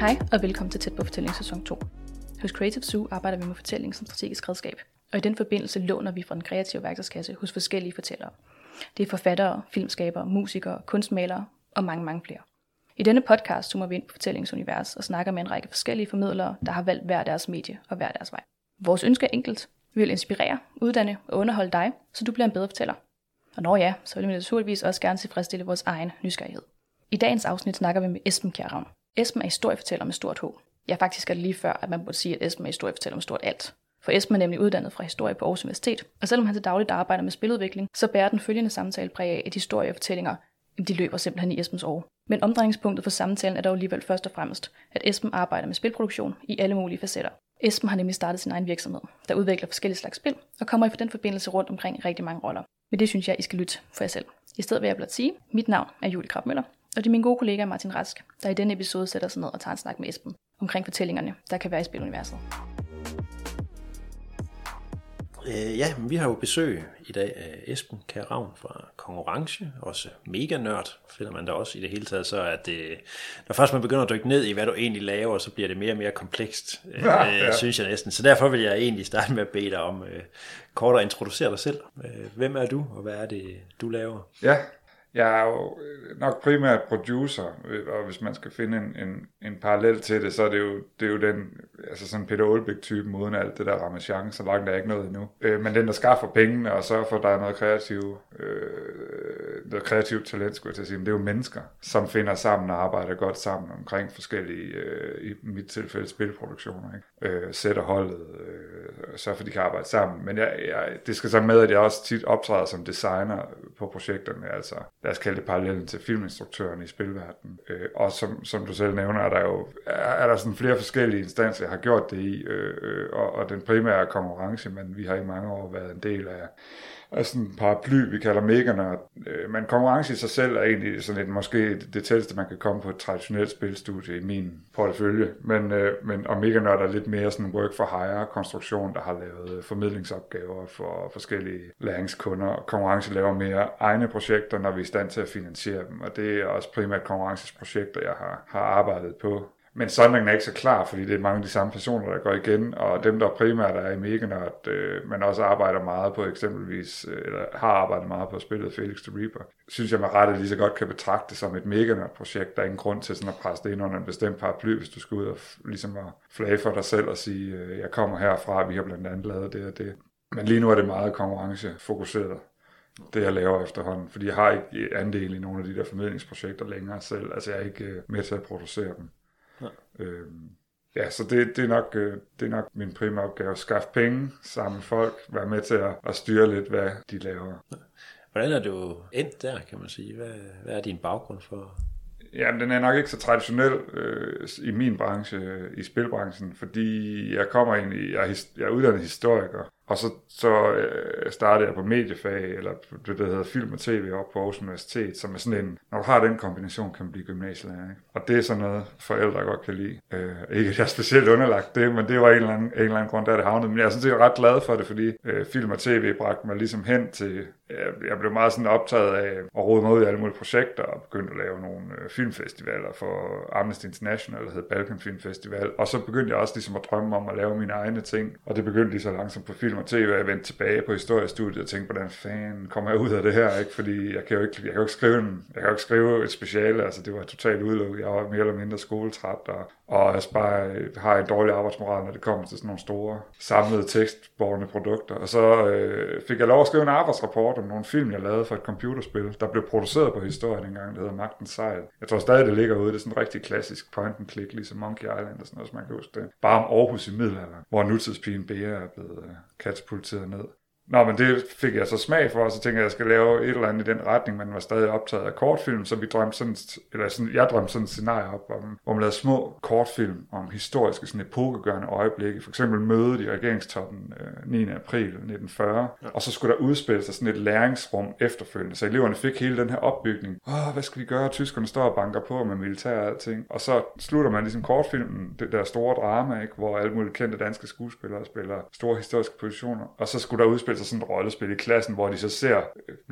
Hej og velkommen til Tæt på Fortælling sæson 2. Hos Creative Zoo arbejder vi med fortælling som strategisk redskab, og i den forbindelse låner vi fra den kreative værktøjskasse hos forskellige fortællere. Det er forfattere, filmskabere, musikere, kunstmalere og mange, mange flere. I denne podcast zoomer vi ind på fortællingsunivers og snakker med en række forskellige formidlere, der har valgt hver deres medie og hver deres vej. Vores ønske er enkelt. Vi vil inspirere, uddanne og underholde dig, så du bliver en bedre fortæller. Og når ja, så vil vi naturligvis også gerne tilfredsstille vores egen nysgerrighed. I dagens afsnit snakker vi med Esben Kjærravn. Esben er historiefortæller med stort H. Ja, faktisk er det lige før, at man burde sige, at Esben er historiefortæller med stort alt. For Esben er nemlig uddannet fra historie på Aarhus Universitet, og selvom han til dagligt arbejder med spiludvikling, så bærer den følgende samtale præg af, at historie og fortællinger de løber simpelthen i Esbens år. Men omdrejningspunktet for samtalen er dog alligevel først og fremmest, at Esben arbejder med spilproduktion i alle mulige facetter. Esben har nemlig startet sin egen virksomhed, der udvikler forskellige slags spil, og kommer i for den forbindelse rundt omkring rigtig mange roller. Men det synes jeg, I skal lytte for jer selv. I stedet vil jeg blot sige, mit navn er Julie Krabmøller, og det er min gode kollega Martin Rask, der i denne episode sætter sig ned og tager en snak med Esben omkring fortællingerne, der kan være i spiluniverset. Øh, ja, vi har jo besøg i dag af Esben Kjær Ravn fra Konkurrence, også mega nørd, finder man da også i det hele taget, så at det, når først man begynder at dykke ned i, hvad du egentlig laver, så bliver det mere og mere komplekst, ja, øh, ja. synes jeg næsten. Så derfor vil jeg egentlig starte med at bede dig om øh, kort at introducere dig selv. Øh, hvem er du, og hvad er det, du laver? Ja, jeg er jo øh, nok primært producer, øh, og hvis man skal finde en, en, en parallel til det, så er det jo, det er jo den, altså sådan Peter Olbæk-typen, uden alt det der ramachan, så langt der er ikke noget endnu. Øh, men den, der skaffer pengene og sørger for, at der er noget kreativt, øh, noget kreativt talent, skulle jeg til at sige, men det er jo mennesker, som finder sammen og arbejder godt sammen omkring forskellige, øh, i mit tilfælde, spilproduktioner. Ikke? Øh, sætter holdet, øh, så for, de kan arbejde sammen. Men jeg, jeg, det skal så med, at jeg også tit optræder som designer på projekterne, altså lad os kalde det parallellen til filminstruktøren i spilverdenen. Øh, og som, som du selv nævner, er der jo er, der sådan flere forskellige instanser, jeg har gjort det i, øh, øh og, og den primære konkurrence, men vi har i mange år været en del af af sådan en paraply, vi kalder megerne. Øh, men konkurrence i sig selv er egentlig sådan et, måske det tætteste, man kan komme på et traditionelt spilstudie i min portefølje. Men, øh, men og megerne er lidt mere sådan en work for hire konstruktion, der har lavet øh, formidlingsopgaver for forskellige læringskunder. Konkurrence laver mere egne projekter, når vi er i stand til at finansiere dem, og det er også primært konkurrencesprojekter, jeg har, har arbejdet på. Men sondringen er ikke så klar, fordi det er mange af de samme personer, der går igen, og dem, der primært er i Meganørd, øh, men også arbejder meget på eksempelvis, øh, eller har arbejdet meget på spillet Felix the Reaper, synes jeg med rette lige så godt kan betragte som et Meganørd-projekt. Der er ingen grund til sådan at presse det ind under en bestemt paraply, hvis du skal ud og ligesom at flage for dig selv og sige, øh, jeg kommer herfra, vi har blandt andet lavet det og det. Men lige nu er det meget konkurrencefokuseret det jeg laver efterhånden, fordi jeg har ikke andel i nogle af de der formidlingsprojekter længere selv, altså jeg er ikke øh, med til at producere dem. Øh, ja, så det, det, er nok, øh, det er nok min primære opgave. Skaffe penge, samle folk, være med til at, at styre lidt, hvad de laver. Hvordan er du endt der, kan man sige? Hvad, hvad er din baggrund for? Jamen, den er nok ikke så traditionel øh, i min branche, i spilbranchen, fordi jeg kommer ind i, jeg er, jeg er uddannet historiker, og så, så øh, startede jeg på mediefag, eller det, der hedder film og tv op på Aarhus Universitet, som er sådan en, når du har den kombination, kan man blive gymnasielærer. Ikke? Og det er sådan noget, forældre godt kan lide. Øh, ikke at jeg er specielt underlagt det, men det var en eller anden, en eller anden grund, der det havnede. Men jeg er sådan set ret glad for det, fordi øh, film og tv bragte mig ligesom hen til, jeg blev meget sådan optaget af at rode mig ud i alle mulige projekter, og begyndte at lave nogle øh, filmfestivaler for Amnesty International, der hed Balkan Film Festival. Og så begyndte jeg også ligesom at drømme om at lave mine egne ting, og det begyndte lige så langsomt på film og tv, og jeg vendte tilbage på historiestudiet og tænkte, hvordan fanden kommer jeg ud af det her, ikke? Fordi jeg kan jo ikke, jeg kan jo ikke skrive, en, jeg kan jo ikke skrive et speciale, altså det var totalt udelukket. Jeg var mere eller mindre skoletræt, og, og jeg bare øh, har en dårlig arbejdsmoral, når det kommer til sådan nogle store samlede tekstborgende produkter. Og så øh, fik jeg lov at skrive en arbejdsrapport om nogle film, jeg lavede for et computerspil, der blev produceret på historien engang, der hedder Magtens Sejl. Jeg tror stadig, det ligger ude. Det er sådan en rigtig klassisk point and click, ligesom Monkey Island og sådan noget, så man kan huske det. Bare om Aarhus i middelalderen, hvor nutidspigen Bea er blevet øh, katapulteret ned. Nå, men det fik jeg så smag for, og så tænkte jeg, at jeg skal lave et eller andet i den retning, men var stadig optaget af kortfilm, så vi drømte sådan, eller sådan, jeg drømte sådan et scenarie op, om, hvor man lavede små kortfilm om historiske, sådan epokegørende øjeblikke. For eksempel mødet i regeringstoppen øh, 9. april 1940, ja. og så skulle der udspille sig sådan et læringsrum efterfølgende, så eleverne fik hele den her opbygning. Åh, hvad skal vi gøre? Tyskerne står og banker på med militær og alting. Og så slutter man ligesom kortfilmen, det der store drama, ikke? hvor alle mulige kendte danske skuespillere spiller store historiske positioner, og så skulle der udspille så sådan et rollespil i klassen, hvor de så ser,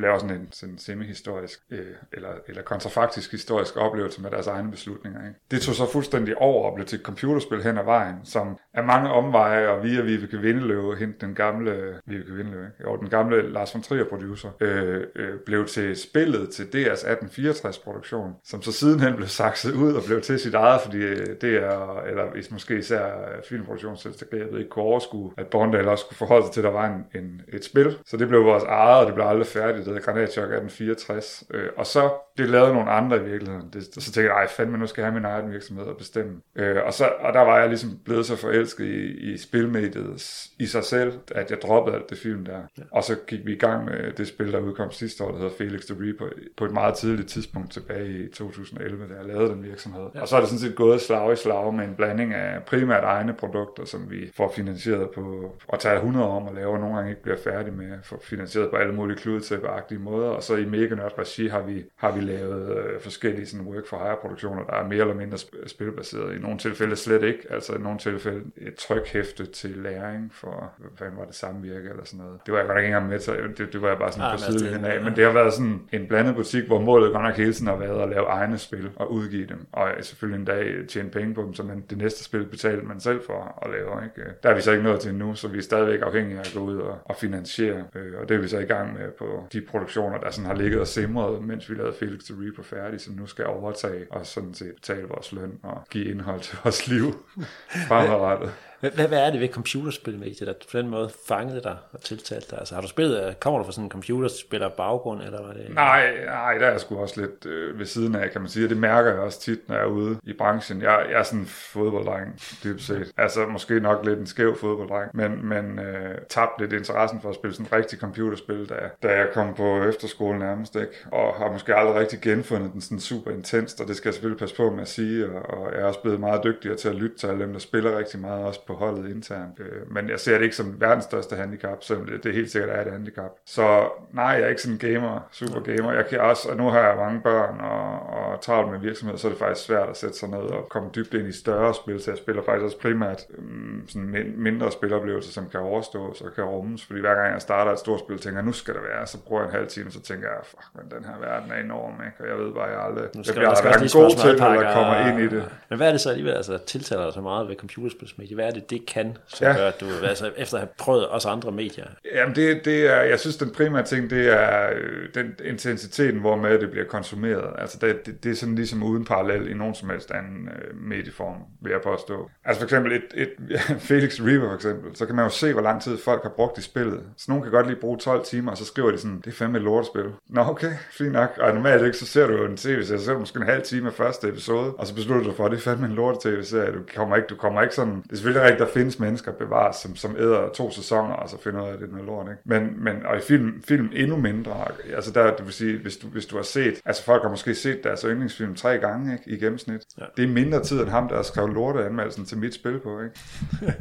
laver sådan en sådan semi-historisk, øh, eller, eller kontrafaktisk historisk oplevelse med deres egne beslutninger. Ikke? Det tog så fuldstændig over og blev til et computerspil hen ad vejen, som er mange omveje, og via Vibeke Vindeløve, hende den gamle, Vibeke Vindeløve, ikke? Og den gamle Lars von Trier producer, øh, øh, blev til spillet til DR's 1864 produktion, som så sidenhen blev sakset ud og blev til sit eget, fordi øh, det er, eller måske især filmproduktionsselskabet ikke kunne overskue, at Bondal også skulle forholde sig til, at der var en, en, et spil. Så det blev vores eget, og det blev aldrig færdigt. Det hedder Granat Chok 1864. Øh, og så det lavede nogle andre i virkeligheden. Det, så tænkte jeg, ej fandme, nu skal jeg have min egen virksomhed og bestemme. Øh, og, så, og der var jeg ligesom blevet så forelsket i, i spilmediet i sig selv, at jeg droppede alt det film der. Ja. Og så gik vi i gang med det spil, der udkom sidste år, der hedder Felix the Reaper, på et meget tidligt tidspunkt tilbage i 2011, da jeg lavede den virksomhed. Ja. Og så er det sådan set gået slag i slag med en blanding af primært egne produkter, som vi får finansieret på, og tager 100 om og laver, og nogle gange ikke bliver færdige med, for finansieret på alle mulige kludetæppeagtige måder. Og så i Mega Nerd Regi har vi, har vi lavet øh, forskellige sådan work for hire produktioner, der er mere eller mindre spilbaseret. I nogle tilfælde slet ikke, altså i nogle tilfælde et trykhæfte til læring for, hvad var det samme virke eller sådan noget. Det var jeg godt ikke engang med til, det, det var jeg bare sådan ah, på sidelinjen af, men det har været sådan en blandet butik, hvor målet godt nok hele tiden har været at lave egne spil og udgive dem, og selvfølgelig en dag tjene penge på dem, så man, det næste spil betalte man selv for at lave. Ikke? Der er vi så ikke nået til nu, så vi er stadigvæk afhængige af at gå ud og, og finansiere, øh, og det er vi så i gang med på de produktioner, der sådan har ligget og simret, mens vi lavede Felix the Reaper færdig, som nu skal overtage og sådan set betale vores løn og give indhold til vores liv fremadrettet. Hvad, hvad er det ved computerspilmediet, der på den måde fangede dig og tiltalte dig? Altså har du spillet, kommer du fra sådan en computerspiller baggrund, eller var det? Nej, nej, der er jeg sgu også lidt øh, ved siden af, kan man sige, og det mærker jeg også tit, når jeg er ude i branchen. Jeg, jeg er sådan en fodbolddreng, dybt set. Altså måske nok lidt en skæv fodbolddreng, men, men øh, tabte lidt interessen for at spille sådan et rigtigt computerspil, da, da jeg kom på efterskole nærmest, ikke? Og har måske aldrig rigtig genfundet den sådan super intens, og det skal jeg selvfølgelig passe på med at sige, og, og jeg er også blevet meget dygtigere til at lytte til alle dem, der spiller rigtig meget, også på holdet internt. Øh, men jeg ser det ikke som verdens største handicap, selvom det, det helt sikkert er et handicap. Så nej, jeg er ikke sådan en gamer, super gamer. Jeg kan også, og nu har jeg mange børn og, og travlt med virksomhed, så er det faktisk svært at sætte sig ned og komme dybt ind i større spil. Så jeg spiller faktisk også primært um, sådan mindre spiloplevelser, som kan overstås og kan rummes. Fordi hver gang jeg starter et stort spil, tænker jeg, nu skal det være. Så bruger jeg en halv time, så tænker jeg, fuck, men den her verden er enorm, ikke? og jeg ved bare, jeg aldrig, nu skal jeg bliver aldrig god til, eller kommer ind i det. Men hvad er det så alligevel, altså tiltaler dig så meget ved computerspilsmedie? Hvad er det, det kan, som ja. gør, at du, altså, efter at have prøvet også andre medier? Jamen, det, det er, jeg synes, den primære ting, det er øh, den intensiteten, hvor med det bliver konsumeret. Altså, det, det, det er sådan ligesom uden parallel i nogen som helst anden øh, medieform, vil jeg påstå. Altså for eksempel et, et Felix Reaver for eksempel, så kan man jo se, hvor lang tid folk har brugt i spillet. Så nogen kan godt lige bruge 12 timer, og så skriver de sådan, det er fandme et lortespil. Nå, okay, fint nok. Og normalt ikke, så ser du jo en tv-serie, så ser du måske en halv time af første episode, og så beslutter du for, at det er fandme en lort tv-serie. Du kommer ikke, du kommer ikke sådan, det er selvfølgelig rigtigt, der findes mennesker bevares, som, som æder to sæsoner, og så finder ud af, det er noget lort, ikke? Men, men og i film, film endnu mindre, altså der, det vil sige, hvis du, hvis du har set, altså folk har måske set deres yndlingsfilm tre gange, ikke, i gennemsnit. Ja. Det er mindre tid end ham, der har skrevet lorteanmeldelsen til mit spil på, ikke?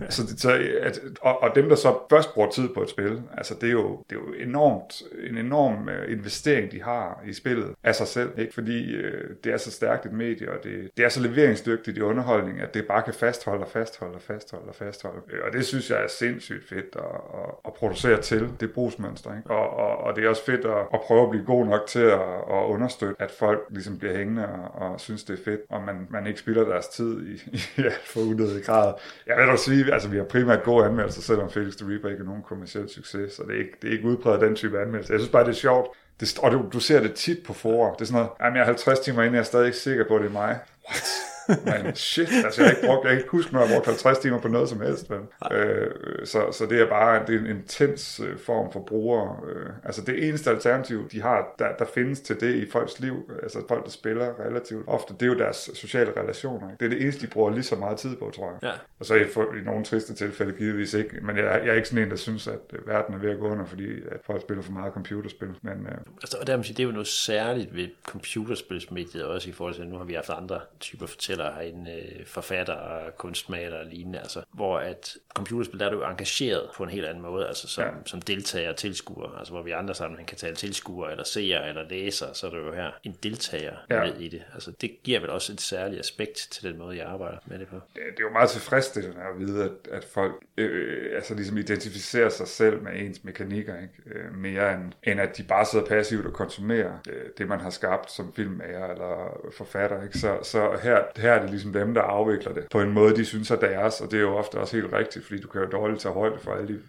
så, det, så at, og, og, dem, der så først bruger tid på et spil, altså det er jo, det er jo enormt, en enorm uh, investering, de har i spillet af sig selv, ikke? Fordi uh, det er så stærkt et medie, og det, det er så leveringsdygtigt i underholdning, at det bare kan fastholde og fastholde og fastholde og fastholde. Og det synes jeg er sindssygt fedt at, at, at producere til, det brugsmønster. Ikke? Og, og, og det er også fedt at, at prøve at blive god nok til at, at understøtte, at folk ligesom bliver hængende og, og synes, det er fedt, og man, man ikke spilder deres tid i, i alt for unødig grad. Jeg vil dog sige, altså vi har primært gode anmeldelser, selvom Felix the Reaper ikke er nogen kommersiel succes, så det er ikke, det er ikke udpræget den type anmeldelser. Jeg synes bare, det er sjovt, det, og du, du ser det tit på forer. Det er sådan noget, jamen jeg er 50 timer inde, jeg er stadig ikke sikker på, at det er mig. What? Men shit, altså jeg har ikke brugt, jeg kan ikke huske, når jeg har brugt 50 timer på noget som helst. Men, øh, så, så det er bare det er en intens øh, form for brugere. Øh, altså det eneste alternativ, de har, der, der findes til det i folks liv, altså folk, der spiller relativt ofte, det er jo deres sociale relationer. Ikke? Det er det eneste, de bruger lige så meget tid på, tror jeg. Ja. Og så i, i nogle triste tilfælde givetvis ikke. Men jeg, jeg er ikke sådan en, der synes, at verden er ved at gå under, fordi at folk spiller for meget computerspil. Men, øh, altså, og der, det er jo noget særligt ved computerspilsmediet også i forhold til, at nu har vi haft andre typer fortæller eller en øh, forfatter og kunstmaler og lignende, altså, hvor at computerspil, der er du engageret på en helt anden måde, altså som, ja. som deltager og tilskuer, altså hvor vi andre sammen kan tale tilskuer eller seer eller læser, så er du jo her en deltager ja. med i det. Altså det giver vel også et særligt aspekt til den måde, jeg arbejder med det på. Det, det er jo meget tilfredsstillende at vide, at, at folk øh, altså ligesom identificerer sig selv med ens mekanikker, ikke? Øh, mere end, end at de bare sidder passivt og konsumerer øh, det, man har skabt som filmmager eller forfatter. Ikke? Så, så her, her er det ligesom dem, der afvikler det på en måde, de synes er deres, og det er jo ofte også helt rigtigt, fordi du kan jo dårligt tage højde for alle de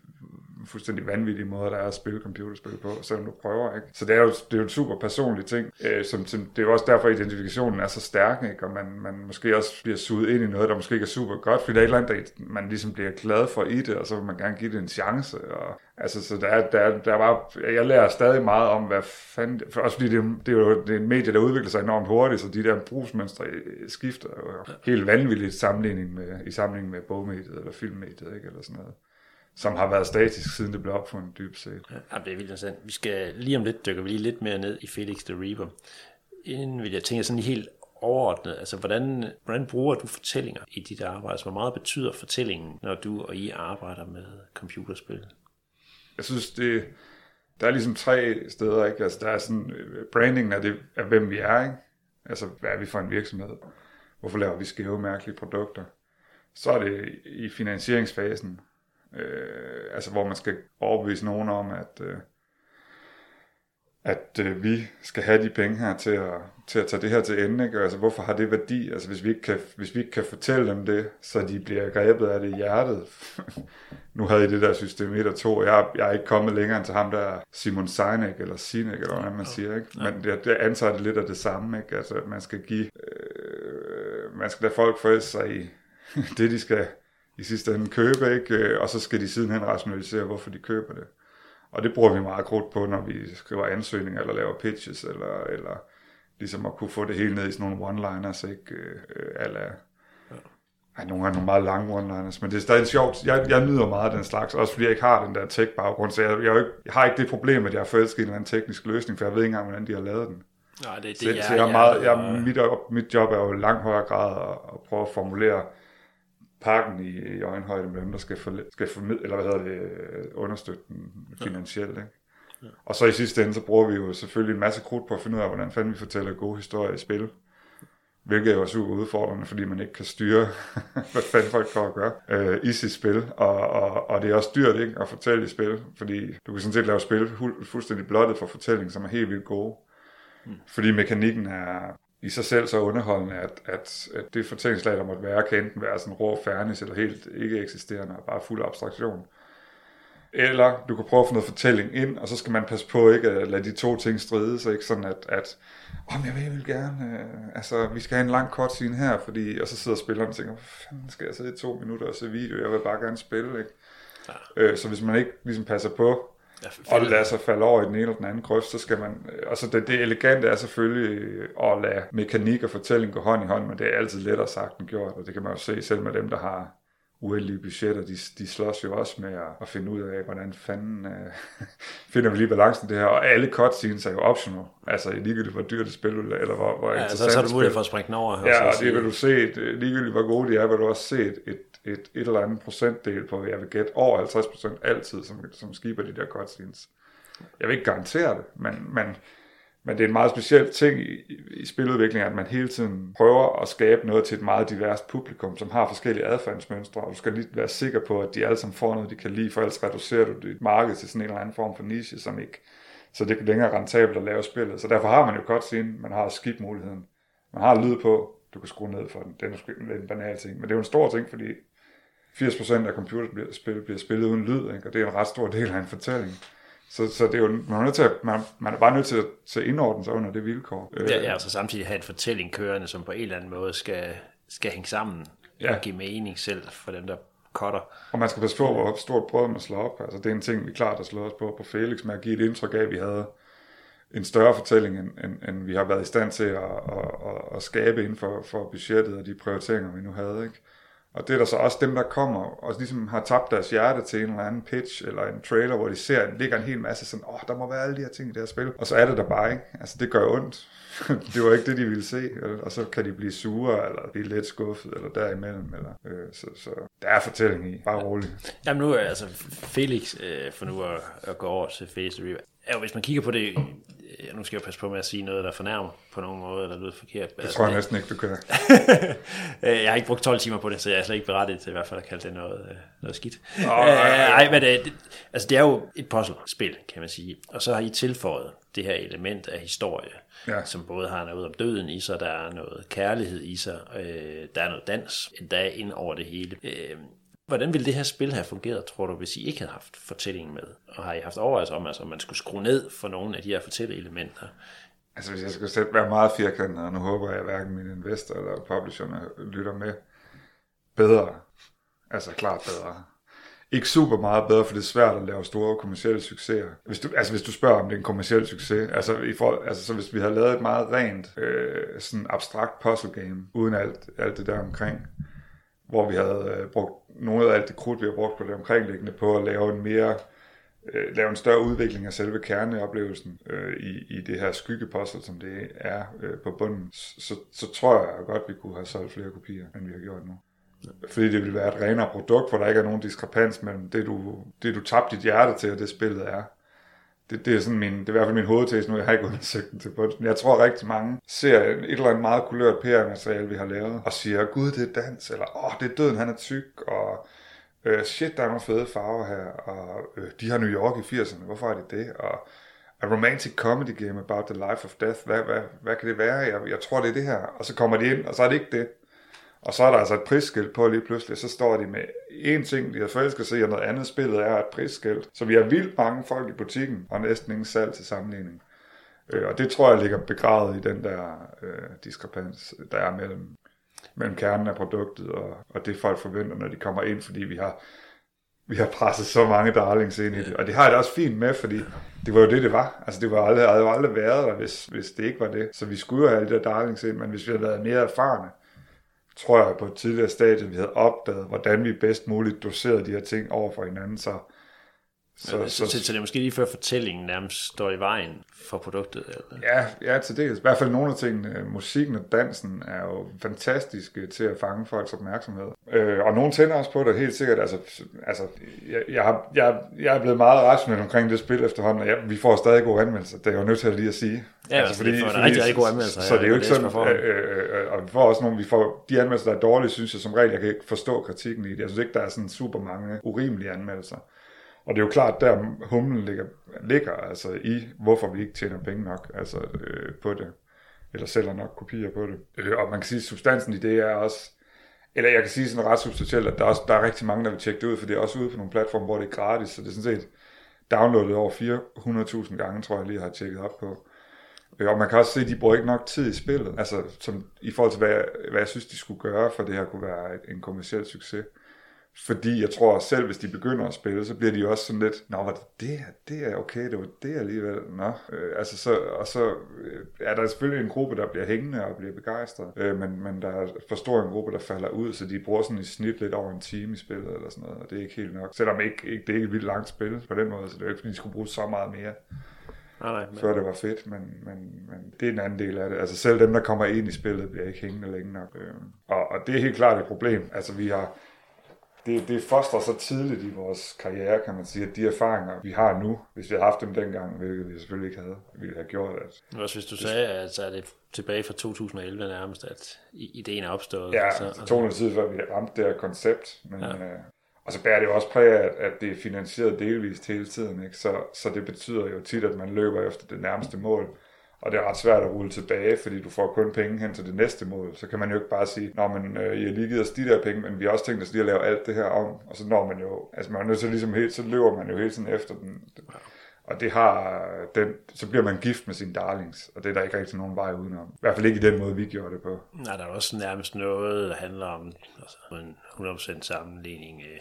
fuldstændig vanvittige måder, der er at spille computerspil på, selvom du prøver. Ikke? Så det er jo, det er jo en super personlig ting. Øh, som, som, det er jo også derfor, at identifikationen er så stærk, ikke? og man, man måske også bliver suget ind i noget, der måske ikke er super godt, fordi der er et eller andet, der man ligesom bliver glad for i det, og så vil man gerne give det en chance. Og, altså, så der er, der, der var, jeg lærer stadig meget om, hvad fanden, for også fordi det, det er jo det er en medie, der udvikler sig enormt hurtigt, så de der brugsmønstre skifter jo helt vanvittigt i sammenligning med, i sammenligning med bogmediet eller filmmediet, ikke? eller sådan noget som har været statisk, siden det blev opfundet dybt set. Ja, det er vildt interessant. Vi skal lige om lidt dykke vi lige lidt mere ned i Felix the Reaper. Inden vil jeg tænke sådan helt overordnet, altså hvordan, hvordan bruger du fortællinger i dit arbejde? Altså, hvor meget betyder fortællingen, når du og I arbejder med computerspil? Jeg synes, det, der er ligesom tre steder, ikke? Altså, der er sådan, brandingen af, det, af hvem vi er, ikke? Altså, hvad er vi for en virksomhed? Hvorfor laver vi skæve, mærkelige produkter? Så er det i finansieringsfasen, Øh, altså hvor man skal overbevise nogen om, at, øh, at øh, vi skal have de penge her til at, til at tage det her til ende. Ikke? Altså hvorfor har det værdi? Altså hvis vi, ikke kan, hvis vi ikke kan fortælle dem det, så de bliver grebet af det i hjertet. nu havde I det der system 1 og 2. Jeg, jeg er ikke kommet længere end til ham der Simon Sinek, eller Sinek, eller hvad man siger. Ikke? Men det, det antager det lidt af det samme. Ikke? Altså at man skal give... Øh, man skal lade folk forelske sig i det, de skal i sidste ende købe, ikke? Øh, og så skal de sidenhen rationalisere, hvorfor de køber det. Og det bruger vi meget krudt på, når vi skriver ansøgninger, eller laver pitches, eller, eller ligesom at kunne få det hele ned i sådan nogle one-liners, ikke? Øh, eller, ej, nogle gange nogle meget lange one-liners, men det er stadig sjovt. Jeg, jeg nyder meget af den slags, også fordi jeg ikke har den der tech-baggrund, så jeg, jeg, jeg har ikke det problem, at jeg er forelsket en eller anden teknisk løsning, for jeg ved ikke engang, hvordan de har lavet den. Nej, det, det så, jeg, så jeg er meget, jeg, mit, mit job er jo langt højere grad at, at prøve at formulere pakken i, i øjenhøjde med dem, der skal, for, skal formid, eller hvad hedder det, understøtte den finansielt. Ikke? Ja. Og så i sidste ende, så bruger vi jo selvfølgelig en masse krudt på at finde ud af, hvordan fanden vi fortæller gode historier i spil. Hvilket er jo super udfordrende, fordi man ikke kan styre, hvad fanden folk får at gøre øh, i sit spil. Og, og, og det er også dyrt ikke, at fortælle i spil, fordi du kan sådan set lave spil fuldstændig blottet for fortælling, som er helt vildt gode. Mm. Fordi mekanikken er i sig selv så underholdende, at, at, at det fortællingslag, der måtte være, kan enten være sådan rå færdig, eller helt ikke eksisterende, og bare fuld abstraktion. Eller du kan prøve at få noget fortælling ind, og så skal man passe på ikke at lade de to ting stride, så ikke sådan at, at oh, jeg vil, jeg vil gerne, øh, altså vi skal have en lang kort scene her, fordi, og så sidder spilleren og tænker, hvad fanden skal jeg sidde i to minutter og se video, jeg vil bare gerne spille, ikke? Ja. Øh, så hvis man ikke ligesom passer på, Ja, og lader sig falde over i den ene eller den anden grøft, så skal man... Altså det, det elegante er selvfølgelig at lade mekanik og fortælling gå hånd i hånd, men det er altid lettere sagt end gjort, og det kan man jo se selv med dem, der har uendelige budgetter, de, de slås jo også med at, at finde ud af, hvordan fanden uh, finder vi lige balancen det her. Og alle cutscenes er jo optional. Altså ligegyldigt hvor dyrt det spil, eller hvor, hvor ja, interessant så, så er du mulighed for at springe den over. Ja, og det vil du se, ligegyldigt hvor gode de er, vil du også se et, et et, et eller andet procentdel på, jeg vil gætte over 50% altid, som, som skiber de der cutscenes. Jeg vil ikke garantere det, men, men, men det er en meget speciel ting i, i spiludvikling, at man hele tiden prøver at skabe noget til et meget diverst publikum, som har forskellige adfærdsmønstre, og du skal lige være sikker på, at de alle sammen får noget, de kan lide, for ellers reducerer du dit marked til sådan en eller anden form for niche, som ikke, så det er længere rentabelt at lave spillet. Så derfor har man jo cutscene, man har skip-muligheden, man har lyd på, du kan skrue ned for den. Det er måske en banal ting, men det er jo en stor ting, fordi 80% af computerspil bliver spillet uden lyd, ikke? og det er en ret stor del af en fortælling. Så, så det er jo, man, er nødt til at, man, man er bare nødt til at, til at indordne sig under det vilkår. Ja, ja, altså samtidig have en fortælling kørende, som på en eller anden måde skal, skal hænge sammen ja. og give mening selv for dem, der cutter. Og man skal passe på, hvor stort brød man slår op. Altså, det er en ting, vi klart har slået os på på Felix, med at give et indtryk af, at vi havde en større fortælling, end, end, end vi har været i stand til at, at, at, at skabe inden for, for budgettet og de prioriteringer, vi nu havde. Ikke? Og det er der så også dem, der kommer og ligesom har tabt deres hjerte til en eller anden pitch eller en trailer, hvor de ser, at der ligger en hel masse sådan, åh, oh, der må være alle de her ting i det her spil. Og så er det der bare ikke. Altså, det gør ondt. det var ikke det, de ville se. Og så kan de blive sure, eller blive lidt skuffet, eller derimellem. Eller, øh, så, så der er fortælling i. Bare roligt. Jamen nu er altså Felix, øh, for nu at, at gå over til Face Review. Ja, hvis man kigger på det nu skal jeg passe på med at sige noget, der fornærmer på nogen måde, eller lyder forkert. Det altså, tror jeg næsten ikke, du kan. Øh, jeg har ikke brugt 12 timer på det, så jeg er slet ikke berettiget til i hvert fald at kalde det noget, øh, noget skidt. Oh, nej, men det, altså, det er jo et puzzle-spil, kan man sige. Og så har I tilføjet det her element af historie, ja. som både har noget om døden i sig, der er noget kærlighed i sig, øh, der er noget dans endda ind over det hele. Øh, Hvordan ville det her spil have fungeret, tror du, hvis I ikke havde haft fortællingen med? Og har I haft overvejelser om, altså, om man skulle skrue ned for nogle af de her fortælleelementer? Altså hvis jeg skulle selv være meget firkantet, og nu håber jeg, at hverken mine investor eller publisherne lytter med, bedre. Altså klart bedre. Ikke super meget bedre, for det er svært at lave store kommersielle succeser. Hvis du, altså hvis du spørger, om det er en kommersiel succes, altså, i for, altså så hvis vi havde lavet et meget rent, øh, sådan abstrakt puzzle game, uden alt, alt det der omkring, hvor vi havde øh, brugt noget af alt det krudt, vi har brugt på det omkringliggende, på at lave en mere øh, lave en større udvikling af selve kerneoplevelsen øh, i, i det her skyggepostel, som det er øh, på bunden, så, så tror jeg godt, vi kunne have solgt flere kopier, end vi har gjort nu. Fordi det ville være et renere produkt, hvor der ikke er nogen diskrepans mellem det, du, det, du tabte dit hjerte til, og det spillet er det, det, er sådan min, det er i hvert fald min hovedtese nu, jeg har ikke undersøgt den til bunds, men jeg tror rigtig mange ser et eller andet meget kulørt PR-materiale, vi har lavet, og siger, gud, det er dans, eller åh, oh, det er døden, han er tyk, og øh, shit, der er nogle fede farver her, og øh, de har New York i 80'erne, hvorfor er det det, og a romantic comedy game about the life of death, hvad, hvad, hvad kan det være, jeg, jeg tror, det er det her, og så kommer de ind, og så er det ikke det. Og så er der altså et prisskilt på lige pludselig, så står de med en ting, de har forelsket sig i, og noget andet spillet er et prisskilt. Så vi har vildt mange folk i butikken, og næsten ingen salg til sammenligning. Øh, og det tror jeg ligger begravet i den der øh, diskrepans, der er mellem, mellem kernen af produktet og, og det folk forventer, når de kommer ind, fordi vi har, vi har presset så mange darlings ind i det. Og det har jeg da også fint med, fordi det var jo det, det var. Altså det var aldrig, havde jo aldrig været der, hvis, hvis det ikke var det. Så vi skulle jo have alle de der darlings ind, men hvis vi havde været mere erfarne, tror jeg på et tidligere stadie, vi havde opdaget, hvordan vi bedst muligt doserede de her ting over for hinanden, så så, så, så, så, så det er måske lige før fortællingen nærmest står i vejen for produktet? Eller? Ja, ja, til det. I hvert fald nogle af tingene. Musikken og dansen er jo fantastiske til at fange folks opmærksomhed. Øh, og nogen tænder også på det, helt sikkert. Altså, altså jeg, jeg, har, jeg, jeg er blevet meget rationel omkring det spil efterhånden, og ja, vi får stadig gode anmeldelser. Det er jo nødt til at lige at sige. Ja, altså, fordi, vi får fordi, rigtig, rigtig gode anmeldelser. Så, så det er jo ikke sådan, øh, øh, øh, og vi får også nogle, vi får, de anmeldelser, der er dårlige, synes jeg som regel, jeg kan ikke forstå kritikken i det. Jeg synes ikke, der er sådan super mange urimelige anmeldelser. Og det er jo klart, der humlen ligger, ligger altså i, hvorfor vi ikke tjener penge nok altså, øh, på det, eller sælger nok kopier på det. Øh, og man kan sige, at substansen i det er også, eller jeg kan sige sådan ret substantielt, at der er, også, der er rigtig mange, der vil tjekke det ud, for det er også ude på nogle platforme, hvor det er gratis, så det er sådan set downloadet over 400.000 gange, tror jeg lige har tjekket op på. Øh, og man kan også se, at de bruger ikke nok tid i spillet, altså som, i forhold til, hvad jeg, hvad jeg synes, de skulle gøre, for det her kunne være en kommersiel succes. Fordi jeg tror selv, hvis de begynder at spille, så bliver de også sådan lidt, nå, var det det her? Det er okay, det var det alligevel. Nå. Øh, altså så, og så øh, er der selvfølgelig en gruppe, der bliver hængende og bliver begejstret, øh, men, men der er for stor en gruppe, der falder ud, så de bruger sådan i snit lidt over en time i spillet eller sådan noget, og det er ikke helt nok. Selvom ikke, ikke, det er ikke et vildt langt spil på den måde, så det er ikke, fordi de skulle bruge så meget mere. Nej, nej, men... før det var fedt, men, men, men det er en anden del af det. Altså selv dem, der kommer ind i spillet, bliver ikke hængende længe nok. Øh, og, og det er helt klart et problem. Altså vi har, det, det foster så tidligt i vores karriere, kan man sige, at de erfaringer, vi har nu, hvis vi havde haft dem dengang, hvilket vi selvfølgelig ikke havde, ville have gjort. At, Også hvis du sagde, at så er det tilbage fra 2011 nærmest, at ideen er opstået. Ja, så, det tog noget tid, før vi ramte det her koncept, men... Ja. Øh, og så bærer det jo også præg af, at det er finansieret delvist hele tiden, ikke? Så, så det betyder jo tit, at man løber efter det nærmeste mål. Og det er ret svært at rulle tilbage, fordi du får kun penge hen til det næste mål. Så kan man jo ikke bare sige, Nå, men øh, I har lige givet os de der penge, men vi har også tænkt os lige at lave alt det her om. Og så når man jo, altså man er nødt til ligesom helt, så løber man jo hele tiden efter den. Og det har, den, så bliver man gift med sine darlings, og det er der ikke rigtig nogen vej udenom. I hvert fald ikke i den måde, vi gjorde det på. Nej, der er også nærmest noget, der handler om altså, en 100% sammenligning. Øh,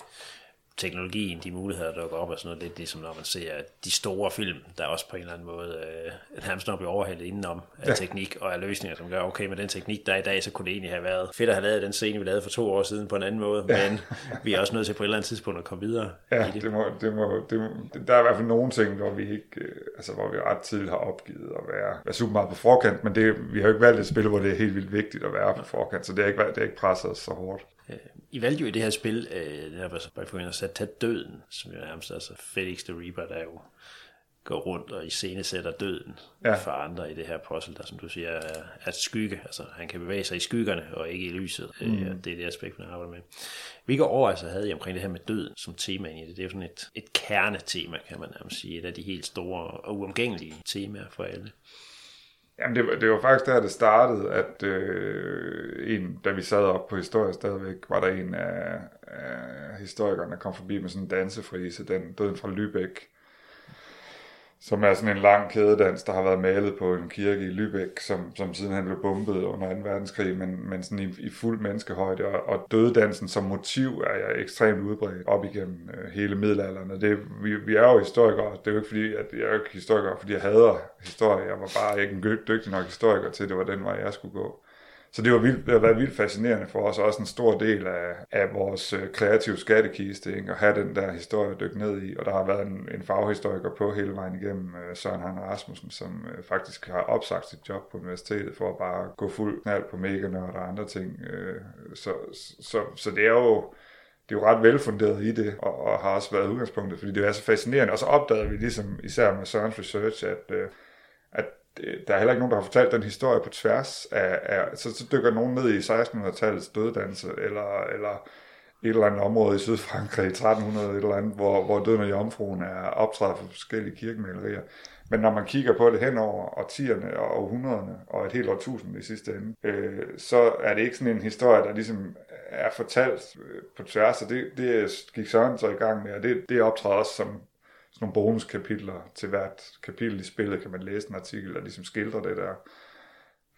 teknologien, de muligheder, der går op og sådan noget, lidt ligesom når man ser de store film, der også på en eller anden måde øh, nærmest når bliver overhældet indenom af ja. teknik og af løsninger, som gør, okay, med den teknik, der er i dag, så kunne det egentlig have været fedt at have lavet den scene, vi lavede for to år siden på en anden måde, ja. men vi er også nødt til på et eller andet tidspunkt at komme videre ja, det. det, må, det, må, det må, der er i hvert fald nogle ting, hvor vi ikke, øh, altså hvor vi ret tidligt har opgivet at være, være super meget på forkant, men det, vi har jo ikke valgt et spil, hvor det er helt vildt vigtigt at være på forkant, så det har ikke, det har ikke presset os så hårdt. Øh, I valgte jo i det her spil, øh, det var bare for at sætte døden, som jo nærmest, altså Felix the Reaper, der jo går rundt og iscenesætter døden ja. for andre i det her puzzle, der som du siger er, er skygge. Altså han kan bevæge sig i skyggerne og ikke i lyset. Øh, mm. Det er det aspekt, man arbejder med. Hvilke overvejelser havde I omkring det her med døden som tema i det? Det er jo sådan et, et kernetema, kan man nærmest sige. Et af de helt store og uomgængelige temaer for alle. Jamen, det var, det var faktisk der, det startede, at øh, en, da vi sad op på historie stadigvæk, var der en af, af historikerne, der kom forbi med sådan en dansefrise, den døden fra Lübeck, som er sådan en lang kædedans, der har været malet på en kirke i Lübeck, som, som sidenhen blev bombet under 2. verdenskrig, men, men sådan i, i fuld menneskehøjde. Og, og dødedansen som motiv er jeg ekstremt udbredt op igennem øh, hele middelalderen. Og det, vi, vi er jo historikere. Det er jo ikke fordi, at jeg er ikke historiker, fordi jeg hader historie. Jeg var bare ikke en dygtig nok historiker til, det var den vej, jeg skulle gå. Så det, var vildt, det har været vildt fascinerende for os, også en stor del af, af vores øh, kreative skattekiste, ikke? at have den der historie at dykke ned i. Og der har været en, en faghistoriker på hele vejen igennem, øh, Søren Hanne Rasmussen, som øh, faktisk har opsagt sit job på universitetet for at bare gå fuld knald på mega og andre ting. Så, så, så det er jo det er jo ret velfunderet i det, og, og har også været udgangspunktet, fordi det er så fascinerende. Og så opdagede vi ligesom, især med Sørens research, at, at Øh, der er heller ikke nogen, der har fortalt den historie på tværs af, af så, så dykker nogen ned i 1600-tallets døddannelse, eller, eller et eller andet område i Sydfrankrig i 1300 et eller andet, hvor, hvor døden og jomfruen er optrædet for forskellige kirkemalerier. Men når man kigger på det hen over årtierne og århundrederne og et helt årtusind i sidste ende, øh, så er det ikke sådan en historie, der ligesom er fortalt øh, på tværs, og det, det gik Søren så i gang med, og det, det optræder også som nogle bonuskapitler til hvert kapitel i spillet, kan man læse en artikel, der ligesom skildrer det der.